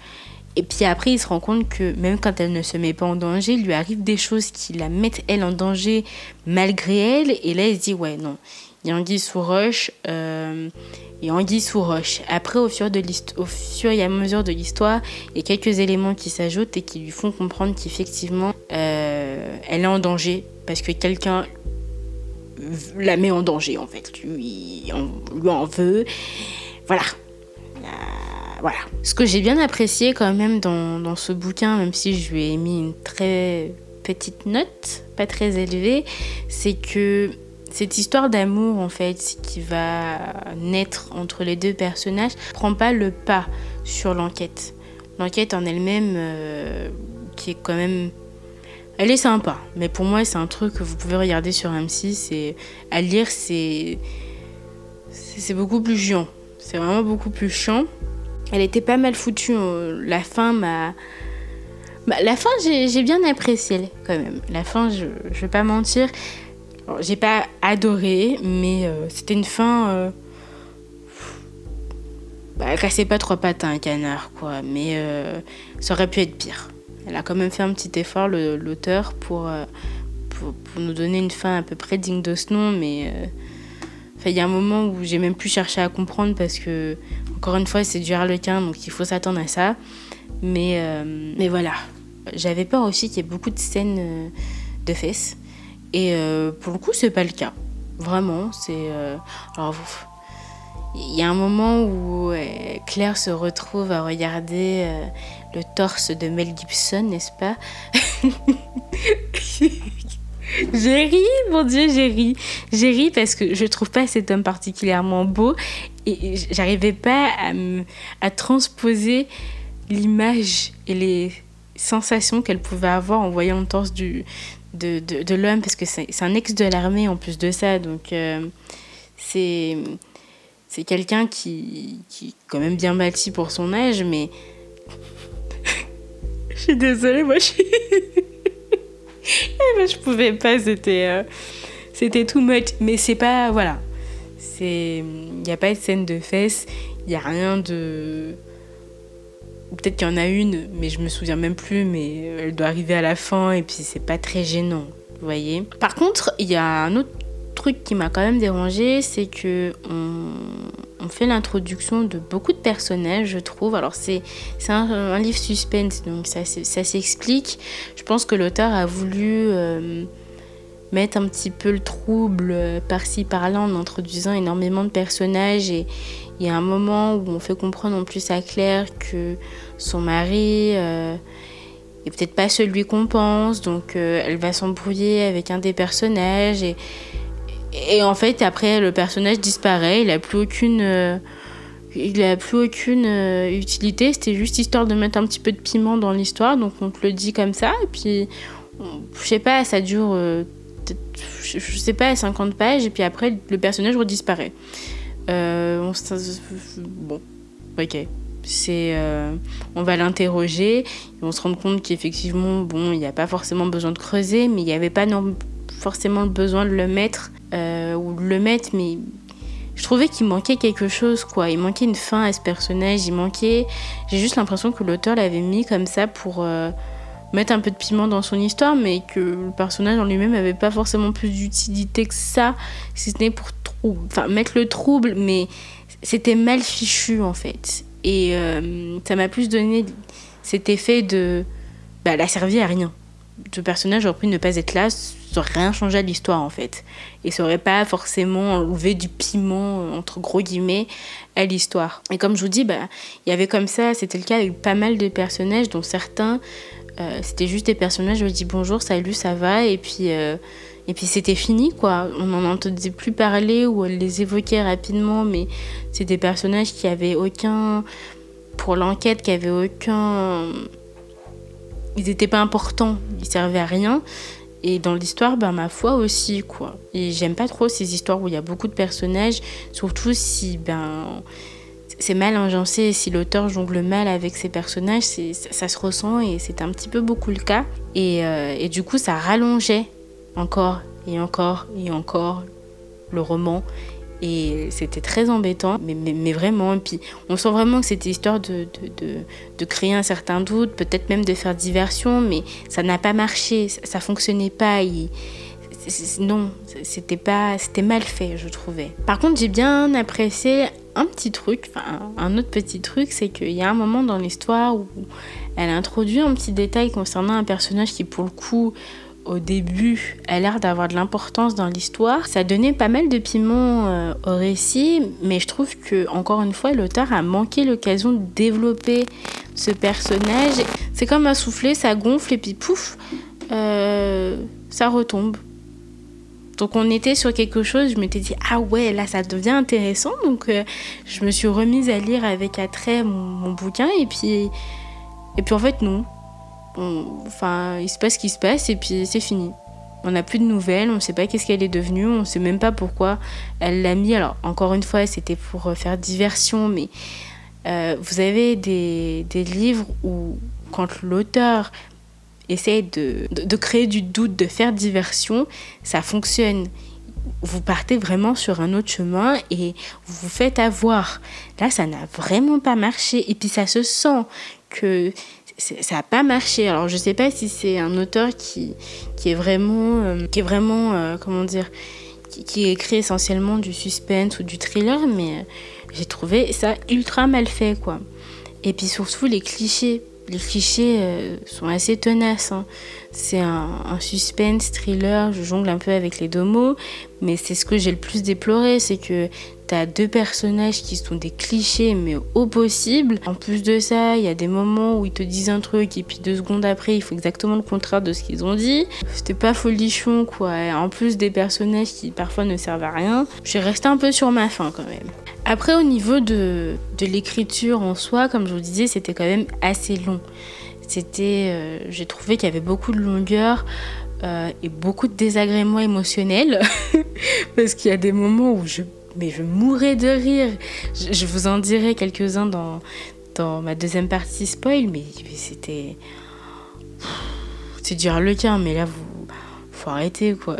Et puis après, il se rend compte que même quand elle ne se met pas en danger, il lui arrive des choses qui la mettent elle en danger malgré elle. Et là, il se dit, ouais, non, il sous roche. Euh, sous roche. Après, au fur, et à mesure de l'histoire, il y a quelques éléments qui s'ajoutent et qui lui font comprendre qu'effectivement, euh, elle est en danger parce que quelqu'un la met en danger, en fait. Lui, on, lui en veut. Voilà. Euh, voilà. Ce que j'ai bien apprécié quand même dans ce bouquin, même si je lui ai mis une très petite note, pas très élevée, c'est que cette histoire d'amour en fait qui va naître entre les deux personnages prend pas le pas sur l'enquête. L'enquête en elle-même euh, qui est quand même elle est sympa, mais pour moi c'est un truc que vous pouvez regarder sur M6 et à lire c'est c'est beaucoup plus chiant. C'est vraiment beaucoup plus chiant. Elle était pas mal foutue. Euh, la fin m'a bah, la fin j'ai bien apprécié quand même. La fin je, je vais pas mentir j'ai pas adoré, mais euh, c'était une fin. Euh... Bah, cassait pas trois pattes à un canard, quoi. Mais euh, ça aurait pu être pire. Elle a quand même fait un petit effort, l'auteur, pour, euh, pour, pour, nous donner une fin à peu près digne de ce nom, mais. il y a un moment où j'ai même plus cherché à comprendre parce que, encore une fois, c'est du harlequin, donc il faut s'attendre à ça. Mais, mais voilà. J'avais peur aussi qu'il y ait beaucoup de scènes de fesses. Et euh, pour le coup, c'est pas le cas. Vraiment, c'est. Euh, alors, il y a un moment où euh, Claire se retrouve à regarder le torse de Mel Gibson, n'est-ce pas? <laughs> J'ai ri, mon Dieu, j'ai ri. J'ai ri parce que je trouve pas cet homme particulièrement beau et j'arrivais pas à, à transposer l'image et les sensations qu'elle pouvait avoir en voyant le torse du, de, de, l'homme, parce que c'est un ex de l'armée en plus de ça. Donc, euh, c'est c'est quelqu'un qui, qui est quand même bien bâti pour son âge, mais. <laughs> je suis désolée, moi je ben, <laughs> je pouvais pas, c'était. Euh, c'était too much. Mais c'est pas. Voilà. Il n'y a pas de scène de fesses, il n'y a rien de peut-être qu'il y en a une, mais je me souviens même plus, mais elle doit arriver à la fin et puis c'est pas très gênant, vous voyez. Par contre, il y a un autre truc qui m'a quand même dérangé, c'est que on, fait l'introduction de beaucoup de personnages, je trouve. Alors c'est un, livre suspense, donc ça, s'explique. Je pense que l'auteur a voulu euh, mettre un petit peu le trouble par-ci par-là en introduisant énormément de personnages et, il y a un moment où on fait comprendre en plus à Claire que son mari euh, est peut-être pas celui qu'on pense, donc euh, elle va s'embrouiller avec un des personnages et, en fait après le personnage disparaît, il n'a plus aucune euh, il a plus aucune utilité, c'était juste histoire de mettre un petit peu de piment dans l'histoire, donc on te le dit comme ça. Et puis je sais pas, ça dure je sais pas 50 pages. Et puis après le personnage redisparaît. Euh, bon, ok. C'est, euh, on va l'interroger et on se rend compte qu'effectivement, bon, il n'y a pas forcément besoin de creuser, mais il n'y avait pas non, forcément besoin de le mettre euh, ou de le mettre, mais je trouvais qu'il manquait quelque chose, quoi. Il manquait une fin à ce personnage, il manquait. J'ai juste l'impression que l'auteur l'avait mis comme ça pour euh, mettre un peu de piment dans son histoire, mais que le personnage en lui-même n'avait pas forcément plus d'utilité que ça, si ce n'est pour mettre le trouble, mais c'était mal fichu en fait. Et euh, ça m'a plus donné cet effet de. Bah, elle a servi à rien. Ce personnage aurait pu ne pas être là, ça aurait rien changé à l'histoire en fait. Et ça aurait pas forcément enlevé du piment, euh, entre gros guillemets, à l'histoire. Et comme je vous dis, bah, il y avait comme ça, c'était le cas avec pas mal de personnages, dont certains, euh, c'était juste des personnages, je me dis bonjour, salut, ça va, et puis. Et puis c'était fini, quoi. On n'en entendait plus parler ou elle les évoquait rapidement, mais c'est des personnages qui avaient aucun. Pour l'enquête, qui avaient aucun. Ils n'étaient pas importants, ils servaient à rien. Et dans l'histoire, ben, ma foi aussi, quoi. Et j'aime pas trop ces histoires où il y a beaucoup de personnages, surtout si, ben. C'est mal agencé, si l'auteur jongle mal avec ses personnages, ça, se ressent et c'est un petit peu beaucoup le cas. Et, euh, et du coup, ça rallongeait encore et encore et encore le roman. Et c'était très embêtant, mais, mais, vraiment. Et puis, on sent vraiment que c'était histoire de, de, de, créer un certain doute, peut-être même de faire diversion, mais ça n'a pas marché, ça, ne fonctionnait pas. non, c'était pas, c'était mal fait, je trouvais. Par contre, j'ai bien apprécié un petit truc, enfin, un autre petit truc, c'est qu'il y a un moment dans l'histoire où elle introduit un petit détail concernant un personnage qui, pour le coup, au début a l'air d'avoir de l'importance dans l'histoire. Ça donnait pas mal de piment euh, au récit, mais je trouve que encore une fois l'auteur a manqué l'occasion de développer ce personnage. C'est comme un soufflet, ça gonfle et puis pouf, euh, ça retombe. Donc on était sur quelque chose, je m'étais dit ah ouais là ça devient intéressant, donc euh, je me suis remise à lire avec attrait mon, mon bouquin et puis et puis en fait non, enfin, il se passe ce qui se passe et puis c'est fini. On n'a plus de nouvelles, on ne sait pas qu'est-ce qu'elle est devenue, on ne sait même pas pourquoi elle l'a mis. Alors, encore une fois, c'était pour euh, faire diversion, mais euh, vous avez des, des, livres où, quand l'auteur essaie de, de, créer du doute, de faire diversion, ça fonctionne. Vous partez vraiment sur un autre chemin et vous vous faites avoir. Là, ça n'a vraiment pas marché. Et puis, ça se sent que ça n'a pas marché. Alors je sais pas si c'est un auteur qui, qui est vraiment, euh, qui est vraiment euh, comment dire, qui, écrit essentiellement du suspense ou du thriller, mais euh, j'ai trouvé ça ultra mal fait quoi. Et puis surtout les clichés. Les clichés sont assez tenaces. Hein. C'est un, un, suspense, thriller, je jongle un peu avec les deux mots, mais c'est ce que j'ai le plus déploré, c'est que T'as deux personnages qui sont des clichés, mais au possible. En plus de ça, il y a des moments où ils te disent un truc et puis deux secondes après, il faut exactement le contraire de ce qu'ils ont dit. C'était pas folichon, quoi. en plus des personnages qui parfois ne servent à rien, j'ai resté un peu sur ma faim quand même. Après, au niveau de, de l'écriture en soi, comme je vous disais, c'était quand même assez long. C'était, euh, j'ai trouvé qu'il y avait beaucoup de longueur. Euh, et beaucoup de désagréments émotionnels <laughs> parce qu'il y a des moments où je mais je mourrais de rire. Je, vous en dirai quelques-uns dans, dans ma deuxième partie spoil, mais, c'était. C'est dur le cœur, mais là, vous. Faut arrêter, quoi.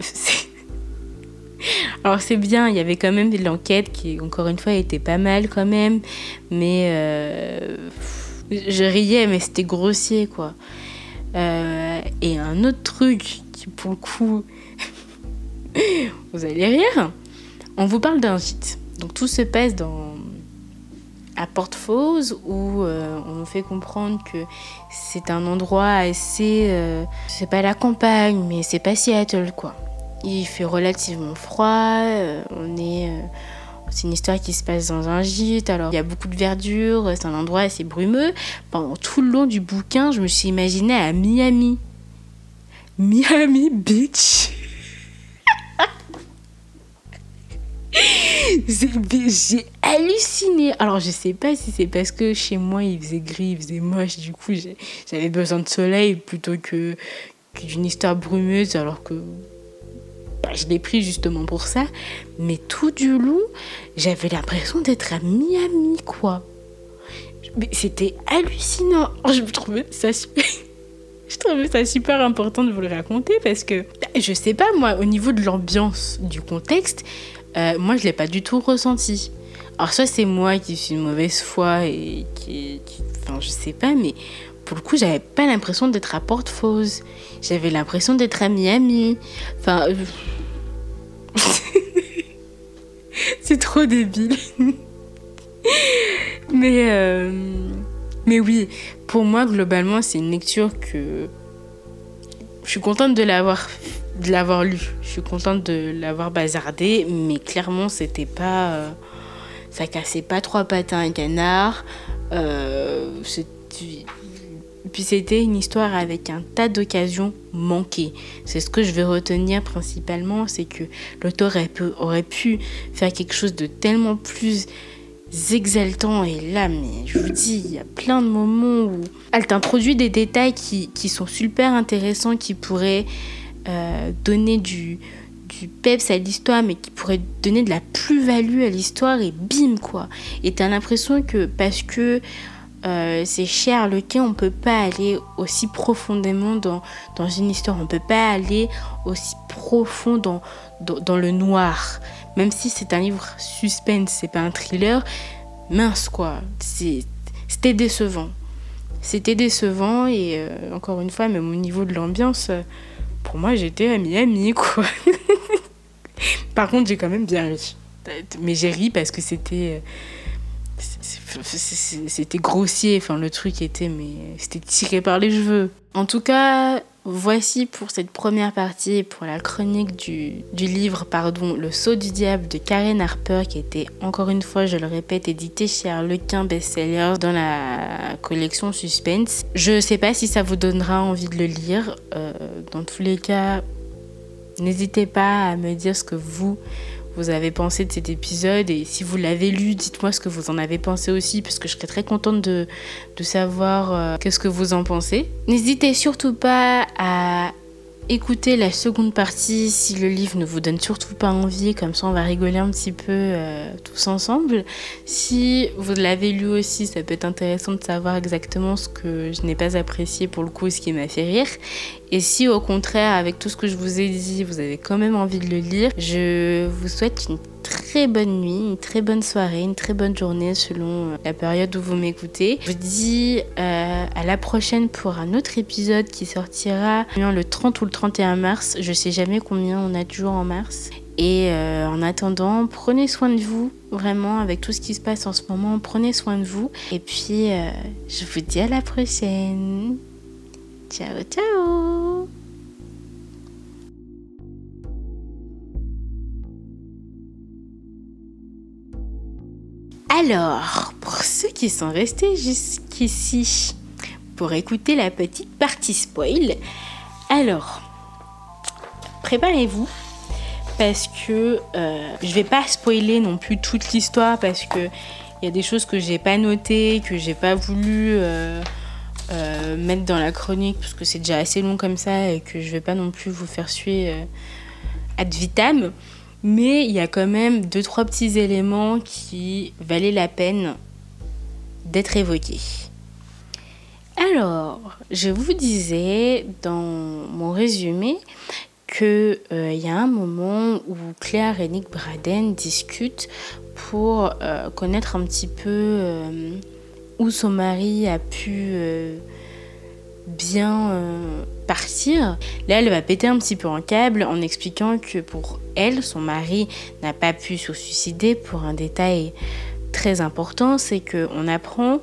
<laughs> Alors, c'est bien, il y avait quand même de l'enquête qui, encore une fois, était pas mal quand même, mais. Euh, je riais, mais c'était grossier, quoi. Euh, et un autre truc qui, pour le coup. <laughs> vous allez rire on vous parle d'un gîte. Donc tout se passe dans à Portefause où euh, on fait comprendre que c'est un endroit assez euh, c'est pas la campagne mais c'est pas Seattle quoi. Il fait relativement froid, euh, on est c'est une histoire qui se passe dans un gîte, alors il y a beaucoup de verdure, c'est un endroit assez brumeux. Pendant tout le long du bouquin, je me suis imaginée à Miami. Miami Beach. <laughs> J'ai halluciné. Alors, je sais pas si c'est parce que chez moi il faisait gris, il faisait moche, du coup j'avais besoin de soleil plutôt que d'une histoire brumeuse, alors que bah, je l'ai pris justement pour ça. Mais tout du long, j'avais l'impression d'être à Miami, quoi. Mais c'était hallucinant. <laughs> Je trouvais ça super... <laughs> Je trouvais ça super important de vous le raconter parce que je sais pas moi au niveau de l'ambiance du contexte, euh, moi je l'ai pas du tout ressenti. Alors soit c'est moi qui suis une mauvaise foi et qui, enfin je sais pas mais pour le coup j'avais pas l'impression d'être à Porte Fausse. J'avais l'impression d'être à Miami. Enfin <laughs> c'est trop débile. <laughs> mais euh, mais oui, pour moi, globalement, c'est une lecture que je suis contente de l'avoir de l'avoir lu. Je suis contente de l'avoir bazardé, mais clairement, c'était pas euh, ça cassait pas trois patins à un canard. Euh, puis c'était une histoire avec un tas d'occasions manquées. C'est ce que je vais retenir principalement, c'est que l'auteur aurait pu faire quelque chose de tellement plus exaltant. Et là, mais je vous dis, il y a plein de moments où elle t'introduit des détails qui, qui, sont super intéressants, qui pourraient euh, donner du, du peps à l'histoire, mais qui pourraient donner de la plus-value à l'histoire. Et bim, quoi. Et t'as l'impression que parce que euh, c'est cher le quai, on peut pas aller aussi profondément dans, dans une histoire, on peut pas aller aussi profond dans, dans, le noir. Même si c'est un livre suspense, c'est pas un thriller, mince quoi, c'était décevant. C'était décevant et euh, encore une fois, même au niveau de l'ambiance, pour moi j'étais à Miami quoi. <laughs> Par contre, j'ai quand même bien ri. Mais j'ai ri parce que c'était c'était grossier enfin le truc était mais c'était tiré par les cheveux en tout cas Voici pour cette première partie, pour la chronique du, livre pardon, Le Sceau du Diable de Karen Harper, qui était encore une fois, je le répète, édité chez Harlequin Bestsellers dans la collection Suspense. Je ne sais pas si ça vous donnera envie de le lire. Euh, dans tous les cas, n'hésitez pas à me dire ce que vous, vous avez pensé de cet épisode et si vous l'avez lu, dites-moi ce que vous en avez pensé aussi parce que je serais très contente de, de savoir euh, qu'est-ce que vous en pensez. N'hésitez surtout pas à écouter la seconde partie si le livre ne vous donne surtout pas envie, comme ça on va rigoler un petit peu euh, tous ensemble. Si vous l'avez lu aussi, ça peut être intéressant de savoir exactement ce que je n'ai pas apprécié pour le coup, ce qui m'a fait rire. Et si au contraire, avec tout ce que je vous ai dit, vous avez quand même envie de le lire, je vous souhaite une très bonne nuit, une très bonne soirée, une très bonne journée selon euh, la période où vous m'écoutez. Je vous dis euh, à la prochaine pour un autre épisode qui sortira le 30 ou le 31 mars. Je sais jamais combien on a de jours en mars. Et euh, en attendant, prenez soin de vous, vraiment, avec tout ce qui se passe en ce moment, prenez soin de vous. Et puis, je vous dis à la prochaine. Ciao, ciao. Alors, pour ceux qui sont restés jusqu'ici pour écouter la petite partie spoil, alors, préparez-vous parce que euh, je vais pas spoiler non plus toute l'histoire parce que il y a des choses que j'ai pas notées, que j'ai pas voulu euh, euh, mettre dans la chronique parce que c'est déjà assez long comme ça et que je vais pas non plus vous faire suer euh, ad vitam. Mais il y a quand même deux trois petits éléments qui valaient la peine d'être évoqués. Alors, je vous disais dans mon résumé qu'il euh, y a un moment où Claire et Nick Braden discutent pour euh, connaître un petit peu où son mari a pu euh, bien euh, partir. Là, elle va péter un petit peu en câble en expliquant que pour elle, son mari n'a pas pu se suicider pour un détail très important, c'est qu'on apprend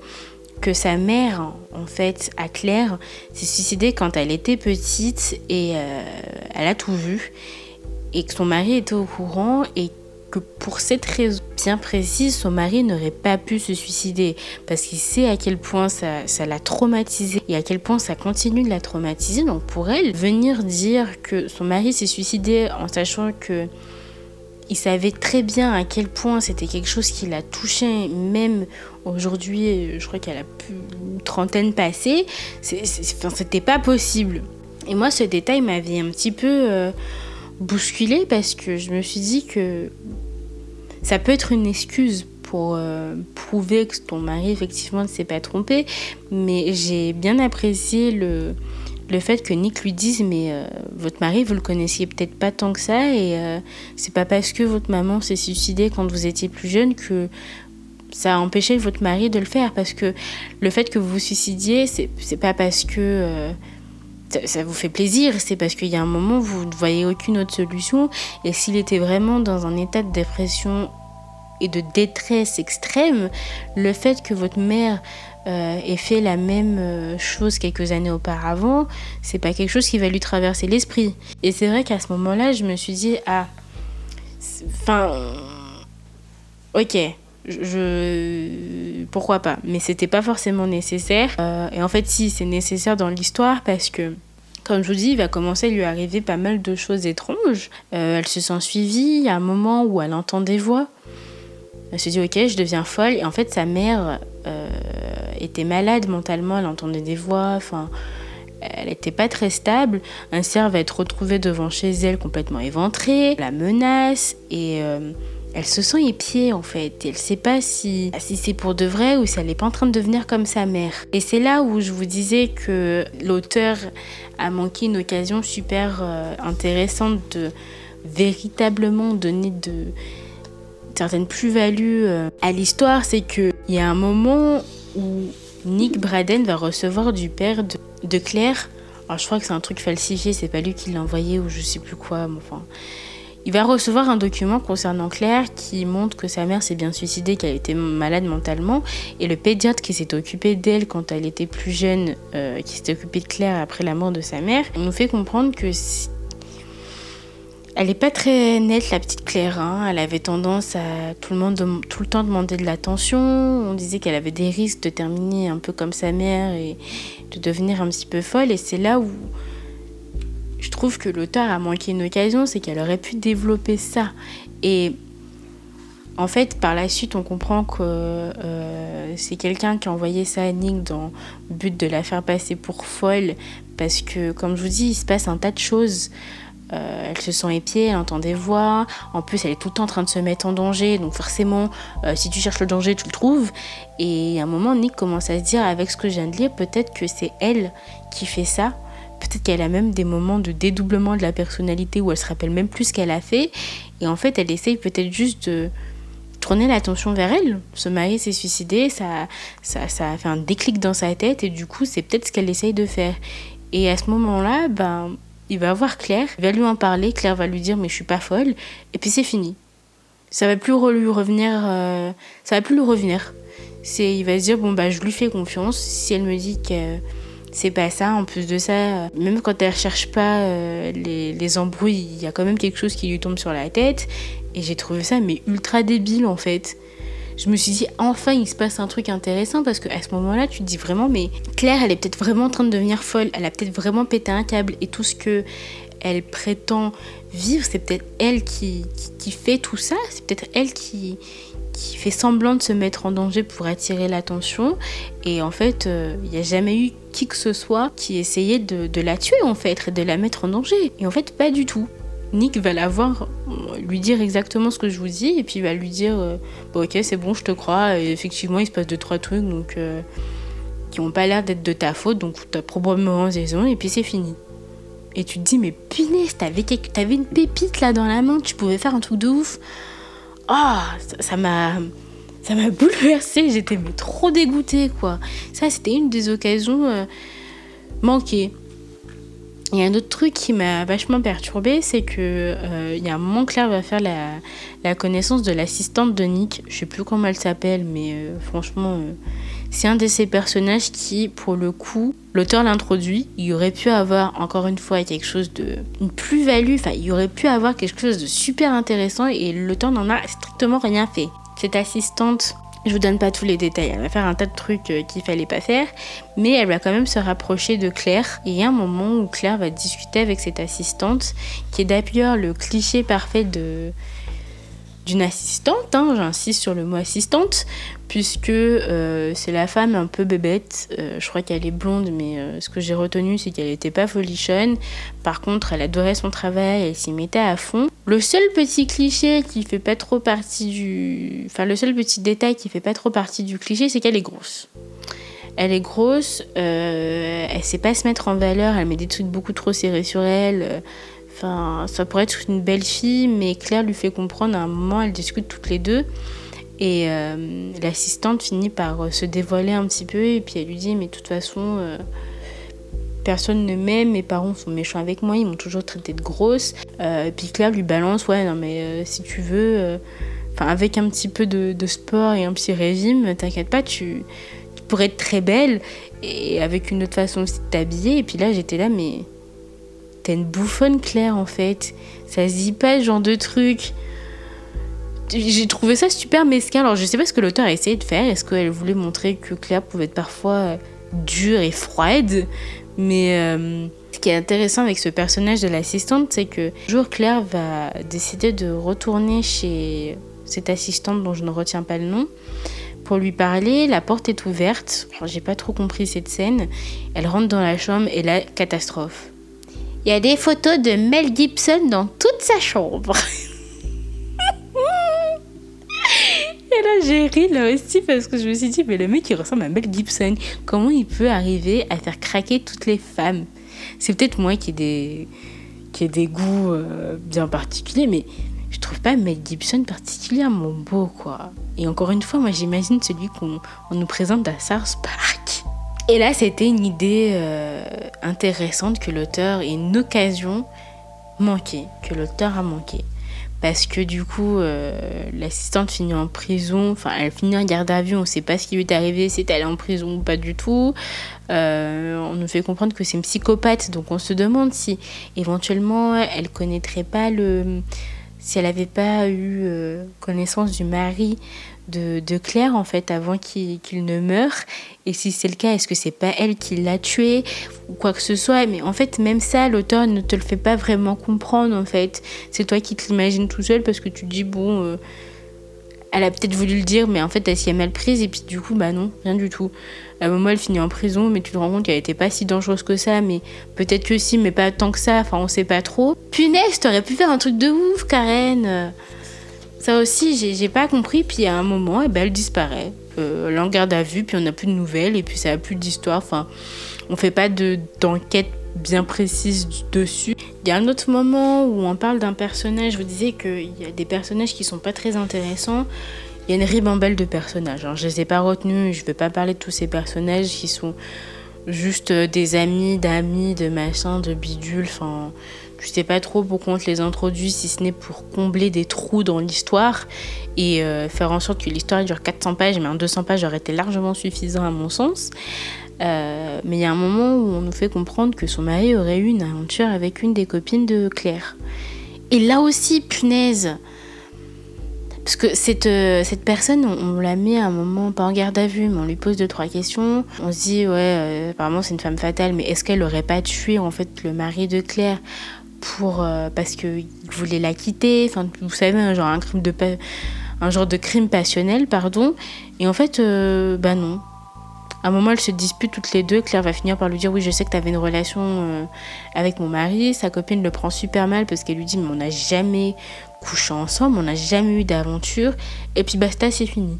que sa mère, en fait, à Claire, s'est suicidée quand elle était petite et euh, elle a tout vu. Et que son mari était au courant et que pour cette raison bien précise, son mari n'aurait pas pu se suicider parce qu'il sait à quel point ça, l'a traumatisé et à quel point ça continue de la traumatiser. Donc pour elle, venir dire que son mari s'est suicidé en sachant que il savait très bien à quel point c'était quelque chose qui l'a touché, même aujourd'hui, je crois qu'elle a plus trentaine passée, c'était pas possible. Et moi, ce détail m'avait un petit peu euh, bousculé parce que je me suis dit que ça peut être une excuse pour euh, prouver que ton mari effectivement ne s'est pas trompé, mais j'ai bien apprécié le, le fait que Nick lui dise mais euh, votre mari vous le connaissiez peut-être pas tant que ça et euh, c'est pas parce que votre maman s'est suicidée quand vous étiez plus jeune que ça a empêché votre mari de le faire. Parce que le fait que vous vous suicidiez c'est pas parce que ça, vous fait plaisir, c'est parce qu'il y a un moment où vous ne voyez aucune autre solution et s'il était vraiment dans un état de dépression et de détresse extrême, le fait que votre mère euh, ait fait la même euh, chose quelques années auparavant, c'est pas quelque chose qui va lui traverser l'esprit. Et c'est vrai qu'à ce moment-là, je me suis dit, ah, enfin, ok, je, pourquoi pas, mais c'était pas forcément nécessaire. Euh, et en fait, si, c'est nécessaire dans l'histoire parce que. Comme je vous dis, il va commencer à lui arriver pas mal de choses étranges. Euh, elle se sent suivie, il y a un moment où elle entend des voix. Elle se dit ok, je deviens folle. Et en fait, sa mère euh, était malade mentalement, elle entendait des voix, enfin, elle n'était pas très stable. Un cerf va être retrouvé devant chez elle complètement éventré, la menace et elle se sent épiée en fait. Et elle sait pas si, si c'est pour de vrai ou si elle n'est pas en train de devenir comme sa mère. Et c'est là où je vous disais que l'auteur a manqué une occasion super euh, intéressante de véritablement donner de certaines plus-values euh, à l'histoire, c'est qu'il y a un moment où Nick Braden va recevoir du père de, Claire. Alors je crois que c'est un truc falsifié, c'est pas lui qui l'a envoyé ou je sais plus quoi. mais enfin, il va recevoir un document concernant Claire qui montre que sa mère s'est bien suicidée, qu'elle était malade mentalement. Et le pédiatre qui s'est occupé d'elle quand elle était plus jeune, euh, qui s'était occupé de Claire après la mort de sa mère, nous fait comprendre que si- elle n'est pas très nette, la petite Claire. hein. Elle avait tendance à tout le, monde tout le temps demander de l'attention. On disait qu'elle avait des risques de terminer un peu comme sa mère et de devenir un petit peu folle. Et c'est là où trouve que l'auteur a manqué une occasion, c'est qu'elle aurait pu développer ça. Et en fait, par la suite, on comprend que euh, c'est quelqu'un qui a envoyé ça à Nick dans le but de la faire passer pour folle. Parce que, comme je vous dis, il se passe un tas de choses. Euh, elle se sent épiée, elle entend des voix. En plus, elle est tout le temps en train de se mettre en danger. Donc, forcément, euh, si tu cherches le danger, tu le trouves. Et à un moment, Nick commence à se dire, avec ce que je viens de lire, peut-être que c'est elle qui fait ça. Peut-être qu'elle a même des moments de dédoublement de la personnalité où elle se rappelle même plus ce qu'elle a fait. Et en fait, elle essaye peut-être juste de tourner l'attention vers elle. Ce mari s'est suicidé, ça, ça, ça a fait un déclic dans sa tête et du coup, c'est peut-être ce qu'elle essaye de faire. Et à ce moment-là, ben, il va voir Claire, il va lui en parler, Claire va lui dire mais je suis pas folle, et puis c'est fini. Ça va plus lui revenir, euh, ça va plus lui revenir. C'est, il va se dire bon bah je lui fais confiance. Si elle me dit que c'est pas ça, en plus de ça, euh, même quand elle cherche pas euh, les, les embrouilles, il y a quand même quelque chose qui lui tombe sur la tête. Et j'ai trouvé ça mais ultra débile en fait. Je me suis dit enfin il se passe un truc intéressant parce qu'à ce moment-là tu te dis vraiment mais Claire elle est peut-être vraiment en train de devenir folle, elle a peut-être vraiment pété un câble et tout ce que elle prétend vivre c'est peut-être elle qui, qui fait tout ça, c'est peut-être elle qui, qui fait semblant de se mettre en danger pour attirer l'attention et en fait euh, il n'y a jamais eu qui que ce soit qui essayait de, la tuer en fait et de la mettre en danger et en fait pas du tout. Nick va la voir, euh, lui dire exactement ce que je vous dis, et puis il va lui dire euh, Ok, c'est bon, je te crois. Effectivement, il se passe deux, trois trucs donc, qui n'ont pas l'air d'être de ta faute, donc tu as probablement raison, et puis c'est fini. Et tu te dis Mais punaise, t'avais, t'avais une pépite là dans la main, tu pouvais faire un truc de ouf. Ah, ça- m'a. Ça m'a <laughs> bouleversée, j'étais trop dégoûtée quoi. Ça, c'était une des occasions euh, manquées. Il y a un autre truc qui m'a vachement perturbée, c'est que euh, il y a un moment Claire va faire la, la connaissance de l'assistante de Nick. Je sais plus comment elle s'appelle, mais euh, franchement, euh, c'est un de ces personnages qui, pour le coup, l'auteur l'introduit. Il aurait pu avoir encore une fois quelque chose de une plus-value. Enfin, il aurait pu avoir quelque chose de super intéressant et l'auteur n'en a strictement rien fait. Cette assistante je vous donne pas tous les détails, elle va faire un tas de trucs euh, qu'il fallait pas faire, mais elle va quand même se rapprocher de Claire. Et il y a un moment où Claire va discuter avec cette assistante, qui est d'ailleurs le cliché parfait de, d'une assistante, hein, j'insiste sur le mot assistante, puisque euh, c'est la femme un peu bébête. Euh, je crois qu'elle est blonde, mais euh, ce que j'ai retenu, c'est qu'elle n'était pas folichonne. Par contre, elle adorait son travail, elle s'y mettait à fond. Le seul petit cliché qui fait pas trop partie du. Enfin, le seul petit détail qui fait pas trop partie du cliché, c'est qu'elle est grosse. Elle est grosse, elle sait pas se mettre en valeur, elle met des trucs beaucoup trop serrés sur elle. Enfin, ça pourrait être une belle fille, mais Claire lui fait comprendre à un moment, elles discutent toutes les deux. Et euh, l'assistante finit par euh, se dévoiler un petit peu et puis elle lui dit mais de toute façon euh, personne ne m'aime, mes parents sont méchants avec moi, ils m'ont toujours traité de grosse. et puis Claire lui balance ouais non mais si tu veux, avec un petit peu de, sport et un petit régime, t'inquiète pas, tu, tu, pourrais être très belle et avec une autre façon aussi de t'habiller. Et puis là j'étais là mais t'es une bouffonne Claire en fait, ça se dit pas ce genre de truc j'ai trouvé ça super mesquin. Alors, je sais pas ce que l'auteur a essayé de faire. Est-ce qu'elle voulait montrer que Claire pouvait être parfois euh, dure et froide? Mais euh, ce qui est intéressant avec ce personnage de l'assistante, c'est que un jour, Claire va décider de retourner chez cette assistante dont je ne retiens pas le nom pour lui parler. La porte est ouverte. J'ai pas trop compris cette scène. Elle rentre dans la chambre et la catastrophe. Il y a des photos de Mel Gibson dans toute sa chambre. <laughs> Et là, j'ai ri là aussi parce que je me suis dit, mais le mec, il ressemble à Mel Gibson. Comment il peut arriver à faire craquer toutes les femmes? C'est peut-être moi qui ai des, qui des goûts euh, bien particuliers, mais je trouve pas Mel Gibson particulièrement beau, quoi. Et encore une fois, moi, j'imagine celui qu'on nous présente à South Park. Et là, c'était une idée euh, intéressante que l'auteur, et une occasion manquée, que l'auteur a manqué parce que du coup, euh, l'assistante finit en prison, enfin, elle finit en garde à vue, on ne sait pas ce qui lui est arrivé, si elle est en prison ou pas du tout. Euh, on nous fait comprendre que c'est une psychopathe, donc on se demande si éventuellement elle connaîtrait pas le. si elle n'avait pas eu connaissance du mari de, Claire en fait avant qu'il ne meure. Et si c'est le cas est-ce que c'est pas elle qui l'a tué ou quoi que ce soit? Mais en fait même ça l'auteur ne te le fait pas vraiment comprendre en fait. C'est toi qui te l'imagines tout seul parce que tu dis bon euh, elle a peut-être voulu le dire mais en fait elle s'y est mal prise. Et puis du coup bah non rien du tout. À un moment elle finit en prison mais tu te rends compte qu'elle était pas si dangereuse que ça. Mais peut-être que si mais pas tant que ça. Enfin on sait pas trop. Punaise t'aurais pu faire un truc de ouf Karen ça aussi, j'ai pas compris. Puis à un moment, eh ben, elle disparaît. Euh, elle garde à vue, puis on n'a plus de nouvelles, et puis ça n'a plus d'histoire. Enfin, on fait pas d'enquête bien précise dessus. Il y a un autre moment où on parle d'un personnage. Je vous disais qu'il y a des personnages qui sont pas très intéressants. Il y a une ribambelle de personnages. Alors, je les ai pas retenus. Je vais pas parler de tous ces personnages qui sont juste des amis, d'amis, de machin, de bidule. Enfin je sais pas trop pourquoi on te les introduit, si ce n'est pour combler des trous dans l'histoire et euh, faire en sorte que l'histoire dure 400 pages, mais en 200 pages aurait été largement suffisant à mon sens. Euh, mais il y a un moment où on nous fait comprendre que son mari aurait eu une aventure avec une des copines de Claire. Et là aussi, punaise Parce que cette, euh, cette personne, on, la met à un moment, pas en garde à vue, mais on lui pose deux, trois questions. On se dit, ouais, apparemment c'est une femme fatale, mais est-ce qu'elle aurait pas tué en fait le mari de Claire? Pour euh, parce qu'il voulait la quitter. Enfin vous savez un genre un crime de un genre de crime passionnel pardon. Et en fait euh, bah non. À un moment elles se disputent toutes les deux. Claire va finir par lui dire oui je sais que tu avais une relation euh, avec mon mari. Sa copine le prend super mal parce qu'elle lui dit mais on n'a jamais couché ensemble. On n'a jamais eu d'aventure. Et puis basta c'est fini.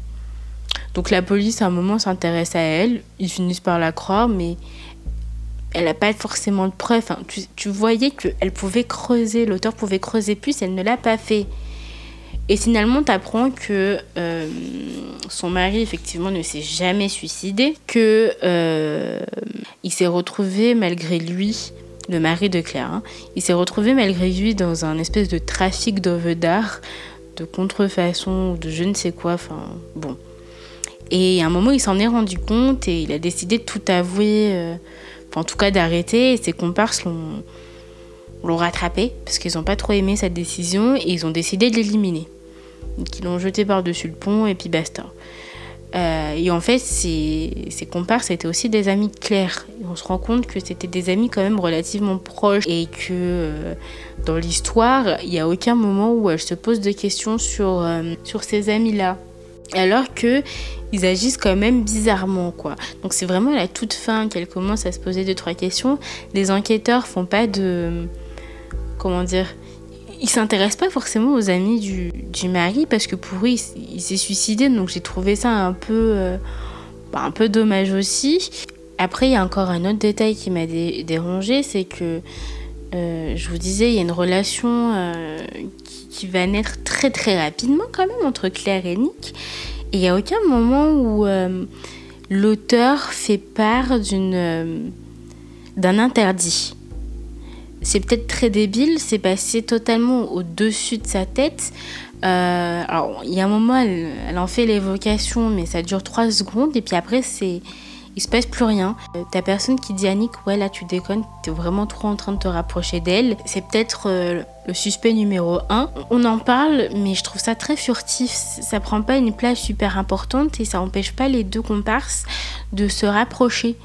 Donc la police à un moment s'intéresse à elle. Ils finissent par la croire mais elle n'a pas forcément de preuves. tu, tu, voyais qu'elle pouvait creuser, l'auteur pouvait creuser plus, elle ne l'a pas fait. Et finalement, tu apprends que euh, son mari, effectivement, ne s'est jamais suicidé, que euh, il s'est retrouvé malgré lui, le mari de Claire, hein, il s'est retrouvé malgré lui dans un espèce de trafic d'œuvres d'art, de contrefaçon, de je ne sais quoi, enfin, bon. Et à un moment, il s'en est rendu compte et il a décidé de tout avouer. Euh, en tout cas d'arrêter. Ses comparses l'ont, rattrapé parce qu'ils n'ont pas trop aimé cette décision et ils ont décidé de l'éliminer. Ils l'ont jeté par-dessus le pont et puis basta. Euh, et en fait, ces comparses étaient aussi des amis de Claire. On se rend compte que c'était des amis quand même relativement proches et que euh, dans l'histoire, il n'y a aucun moment où elle se pose de questions sur, euh, sur ces amis-là. Alors que ils agissent quand même bizarrement, quoi. Donc c'est vraiment à la toute fin qu'elle commence à se poser deux trois questions. Les enquêteurs font pas de comment dire il s'intéresse pas forcément aux amis du, du mari parce que pour eux, il, s'est suicidé. Donc j'ai trouvé ça un peu, euh, bah, un peu dommage aussi. Après, il y a encore un autre détail qui m'a dérangé, c'est que euh, je vous disais, il y a une relation euh, qui, va naître très très rapidement quand même entre Claire et Nick. Et il n'y a aucun moment où l'auteur fait part d'un interdit c'est peut-être très débile, c'est passé totalement au-dessus de sa tête. Euh, alors, il y a un moment, elle, en fait l'évocation, mais ça dure trois secondes, et puis après, c'est. Il se passe plus rien. Euh, ta personne qui dit à Nick, ouais, là tu déconnes, t'es vraiment trop en train de te rapprocher d'elle. C'est peut-être euh, le suspect numéro un. On en parle, mais je trouve ça très furtif. Ça prend pas une place super importante et ça empêche pas les deux comparses de se rapprocher.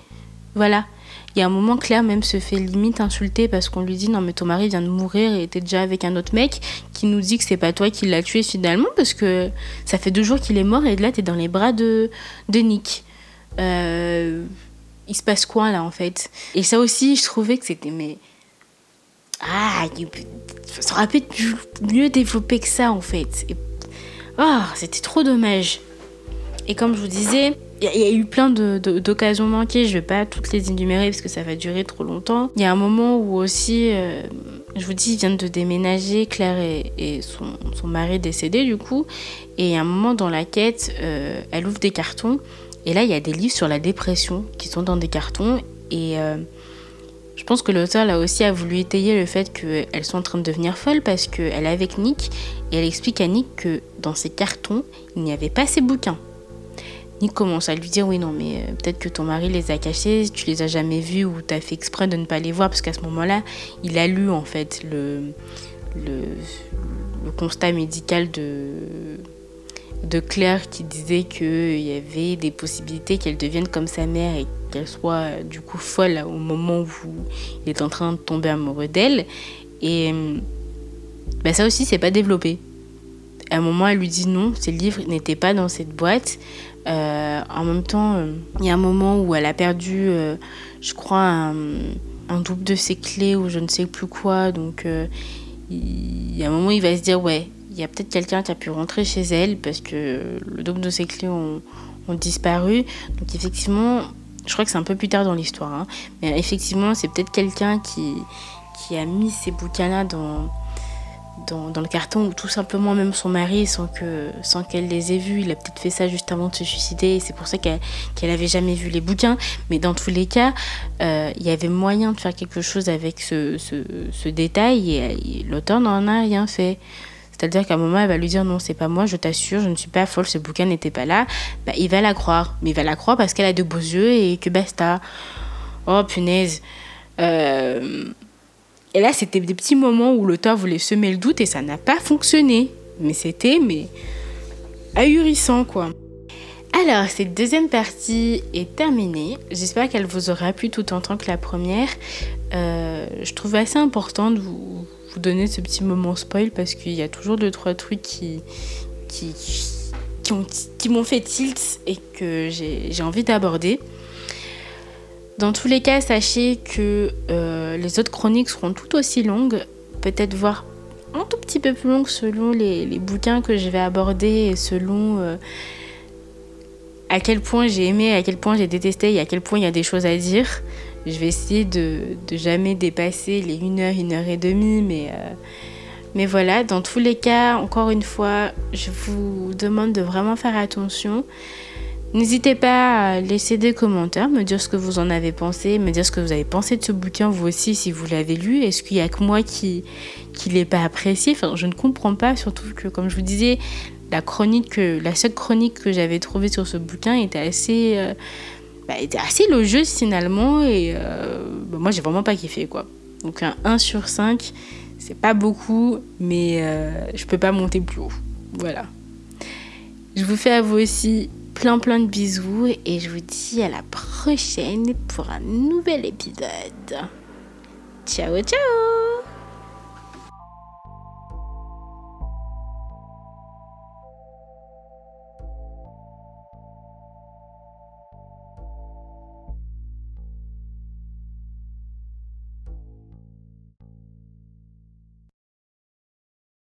Voilà. Il y a un moment, Claire même se fait limite insulter parce qu'on lui dit non mais ton mari vient de mourir et était déjà avec un autre mec qui nous dit que c'est pas toi qui l'as tué finalement parce que ça fait deux jours qu'il est mort et là t'es dans les bras de, de Nick. Euh, il se passe quoi là en fait? Et ça aussi, je trouvais que c'était mais ah, ça aurait pu être mieux développé que ça en fait. Ah, c'était trop dommage. Et comme je vous disais, il y, a eu plein d'occasions manquées, je vais pas toutes les énumérer parce que ça va durer trop longtemps. Il y a un moment où aussi, euh, je vous dis, ils viennent de déménager, Claire et, son, son, mari décédé du coup. Et il y a un moment dans la quête, euh, elle ouvre des cartons. Et là, il y a des livres sur la dépression qui sont dans des cartons. Et euh, je pense que l'auteur là aussi a voulu étayer le fait qu'elles sont en train de devenir folles parce qu'elle est avec Nick et elle explique à Nick que dans ces cartons, il n'y avait pas ces bouquins. Nick commence à lui dire oui non mais euh, peut-être que ton mari les a cachés, tu les as jamais vus ou tu as fait exprès de ne pas les voir parce qu'à ce moment-là, il a lu en fait le, le, constat médical de, de Claire qui disait qu'il y avait des possibilités qu'elle devienne comme sa mère et qu'elle soit du coup folle au moment où il est en train de tomber amoureux d'elle. Et ben ça aussi, c'est pas développé. À un moment, elle lui dit non, ces livres n'étaient pas dans cette boîte. Euh, en même temps, euh, il y a un moment où elle a perdu, euh, je crois, un, double de ses clés ou je ne sais plus quoi. Donc, il y a un moment où il va se dire ouais, il y a peut-être quelqu'un qui a pu rentrer chez elle parce que le double de ses clés ont, disparu. Donc, effectivement, je crois que c'est un peu plus tard dans l'histoire. Hein. mais effectivement, c'est peut-être quelqu'un qui, qui a mis ces bouquins-là dans dans, le carton ou tout simplement même son mari sans que sans qu'elle les ait vus. Il a peut-être fait ça juste avant de se suicider et c'est pour ça qu'elle qu'elle avait jamais vu les bouquins. Mais dans tous les cas, euh, il y avait moyen de faire quelque chose avec ce, ce, détail et, l'auteur n'en a rien fait. C'est-à-dire qu'à un moment, elle va lui dire non, c'est pas moi, je t'assure, je ne suis pas folle, ce bouquin n'était pas là. Bah, il va la croire. Mais il va la croire parce qu'elle a de beaux yeux et que basta. Oh punaise. Euh, et là, c'était des petits moments où l'auteur voulait semer le doute et ça n'a pas fonctionné. Mais c'était mais ahurissant quoi. Alors, cette deuxième partie est terminée. J'espère qu'elle vous aura plu tout autant que la première. Euh, je trouve assez important de vous, vous, donner ce petit moment spoil parce qu'il y a toujours deux, trois trucs qui, qui, qui m'ont fait tilt et que j'ai envie d'aborder. Dans tous les cas, sachez que euh, les autres chroniques seront tout aussi longues, peut-être voire un tout petit peu plus longues selon les, bouquins que je vais aborder et selon euh, à quel point j'ai aimé, à quel point j'ai détesté et à quel point il y a des choses à dire. Je vais essayer de, jamais dépasser les 1 heure, 1 heure et demie, mais, euh, mais voilà, dans tous les cas, encore une fois, je vous demande de vraiment faire attention. N'hésitez pas à laisser des commentaires, me dire ce que vous en avez pensé, me dire ce que vous avez pensé de ce bouquin vous aussi si vous l'avez lu. Est-ce qu'il y a que moi qui qui l'ai pas apprécié? Enfin, je ne comprends pas, surtout que comme je vous disais, la chronique, la seule chronique que j'avais trouvée sur ce bouquin était assez, euh, bah, était assez logieuse finalement et euh, bah, moi j'ai vraiment pas kiffé quoi. Donc un 1 sur 5, c'est pas beaucoup, mais euh, je peux pas monter plus haut. Voilà. Je vous fais à vous aussi plein plein de bisous et je vous dis à la prochaine pour un nouvel épisode. Ciao ciao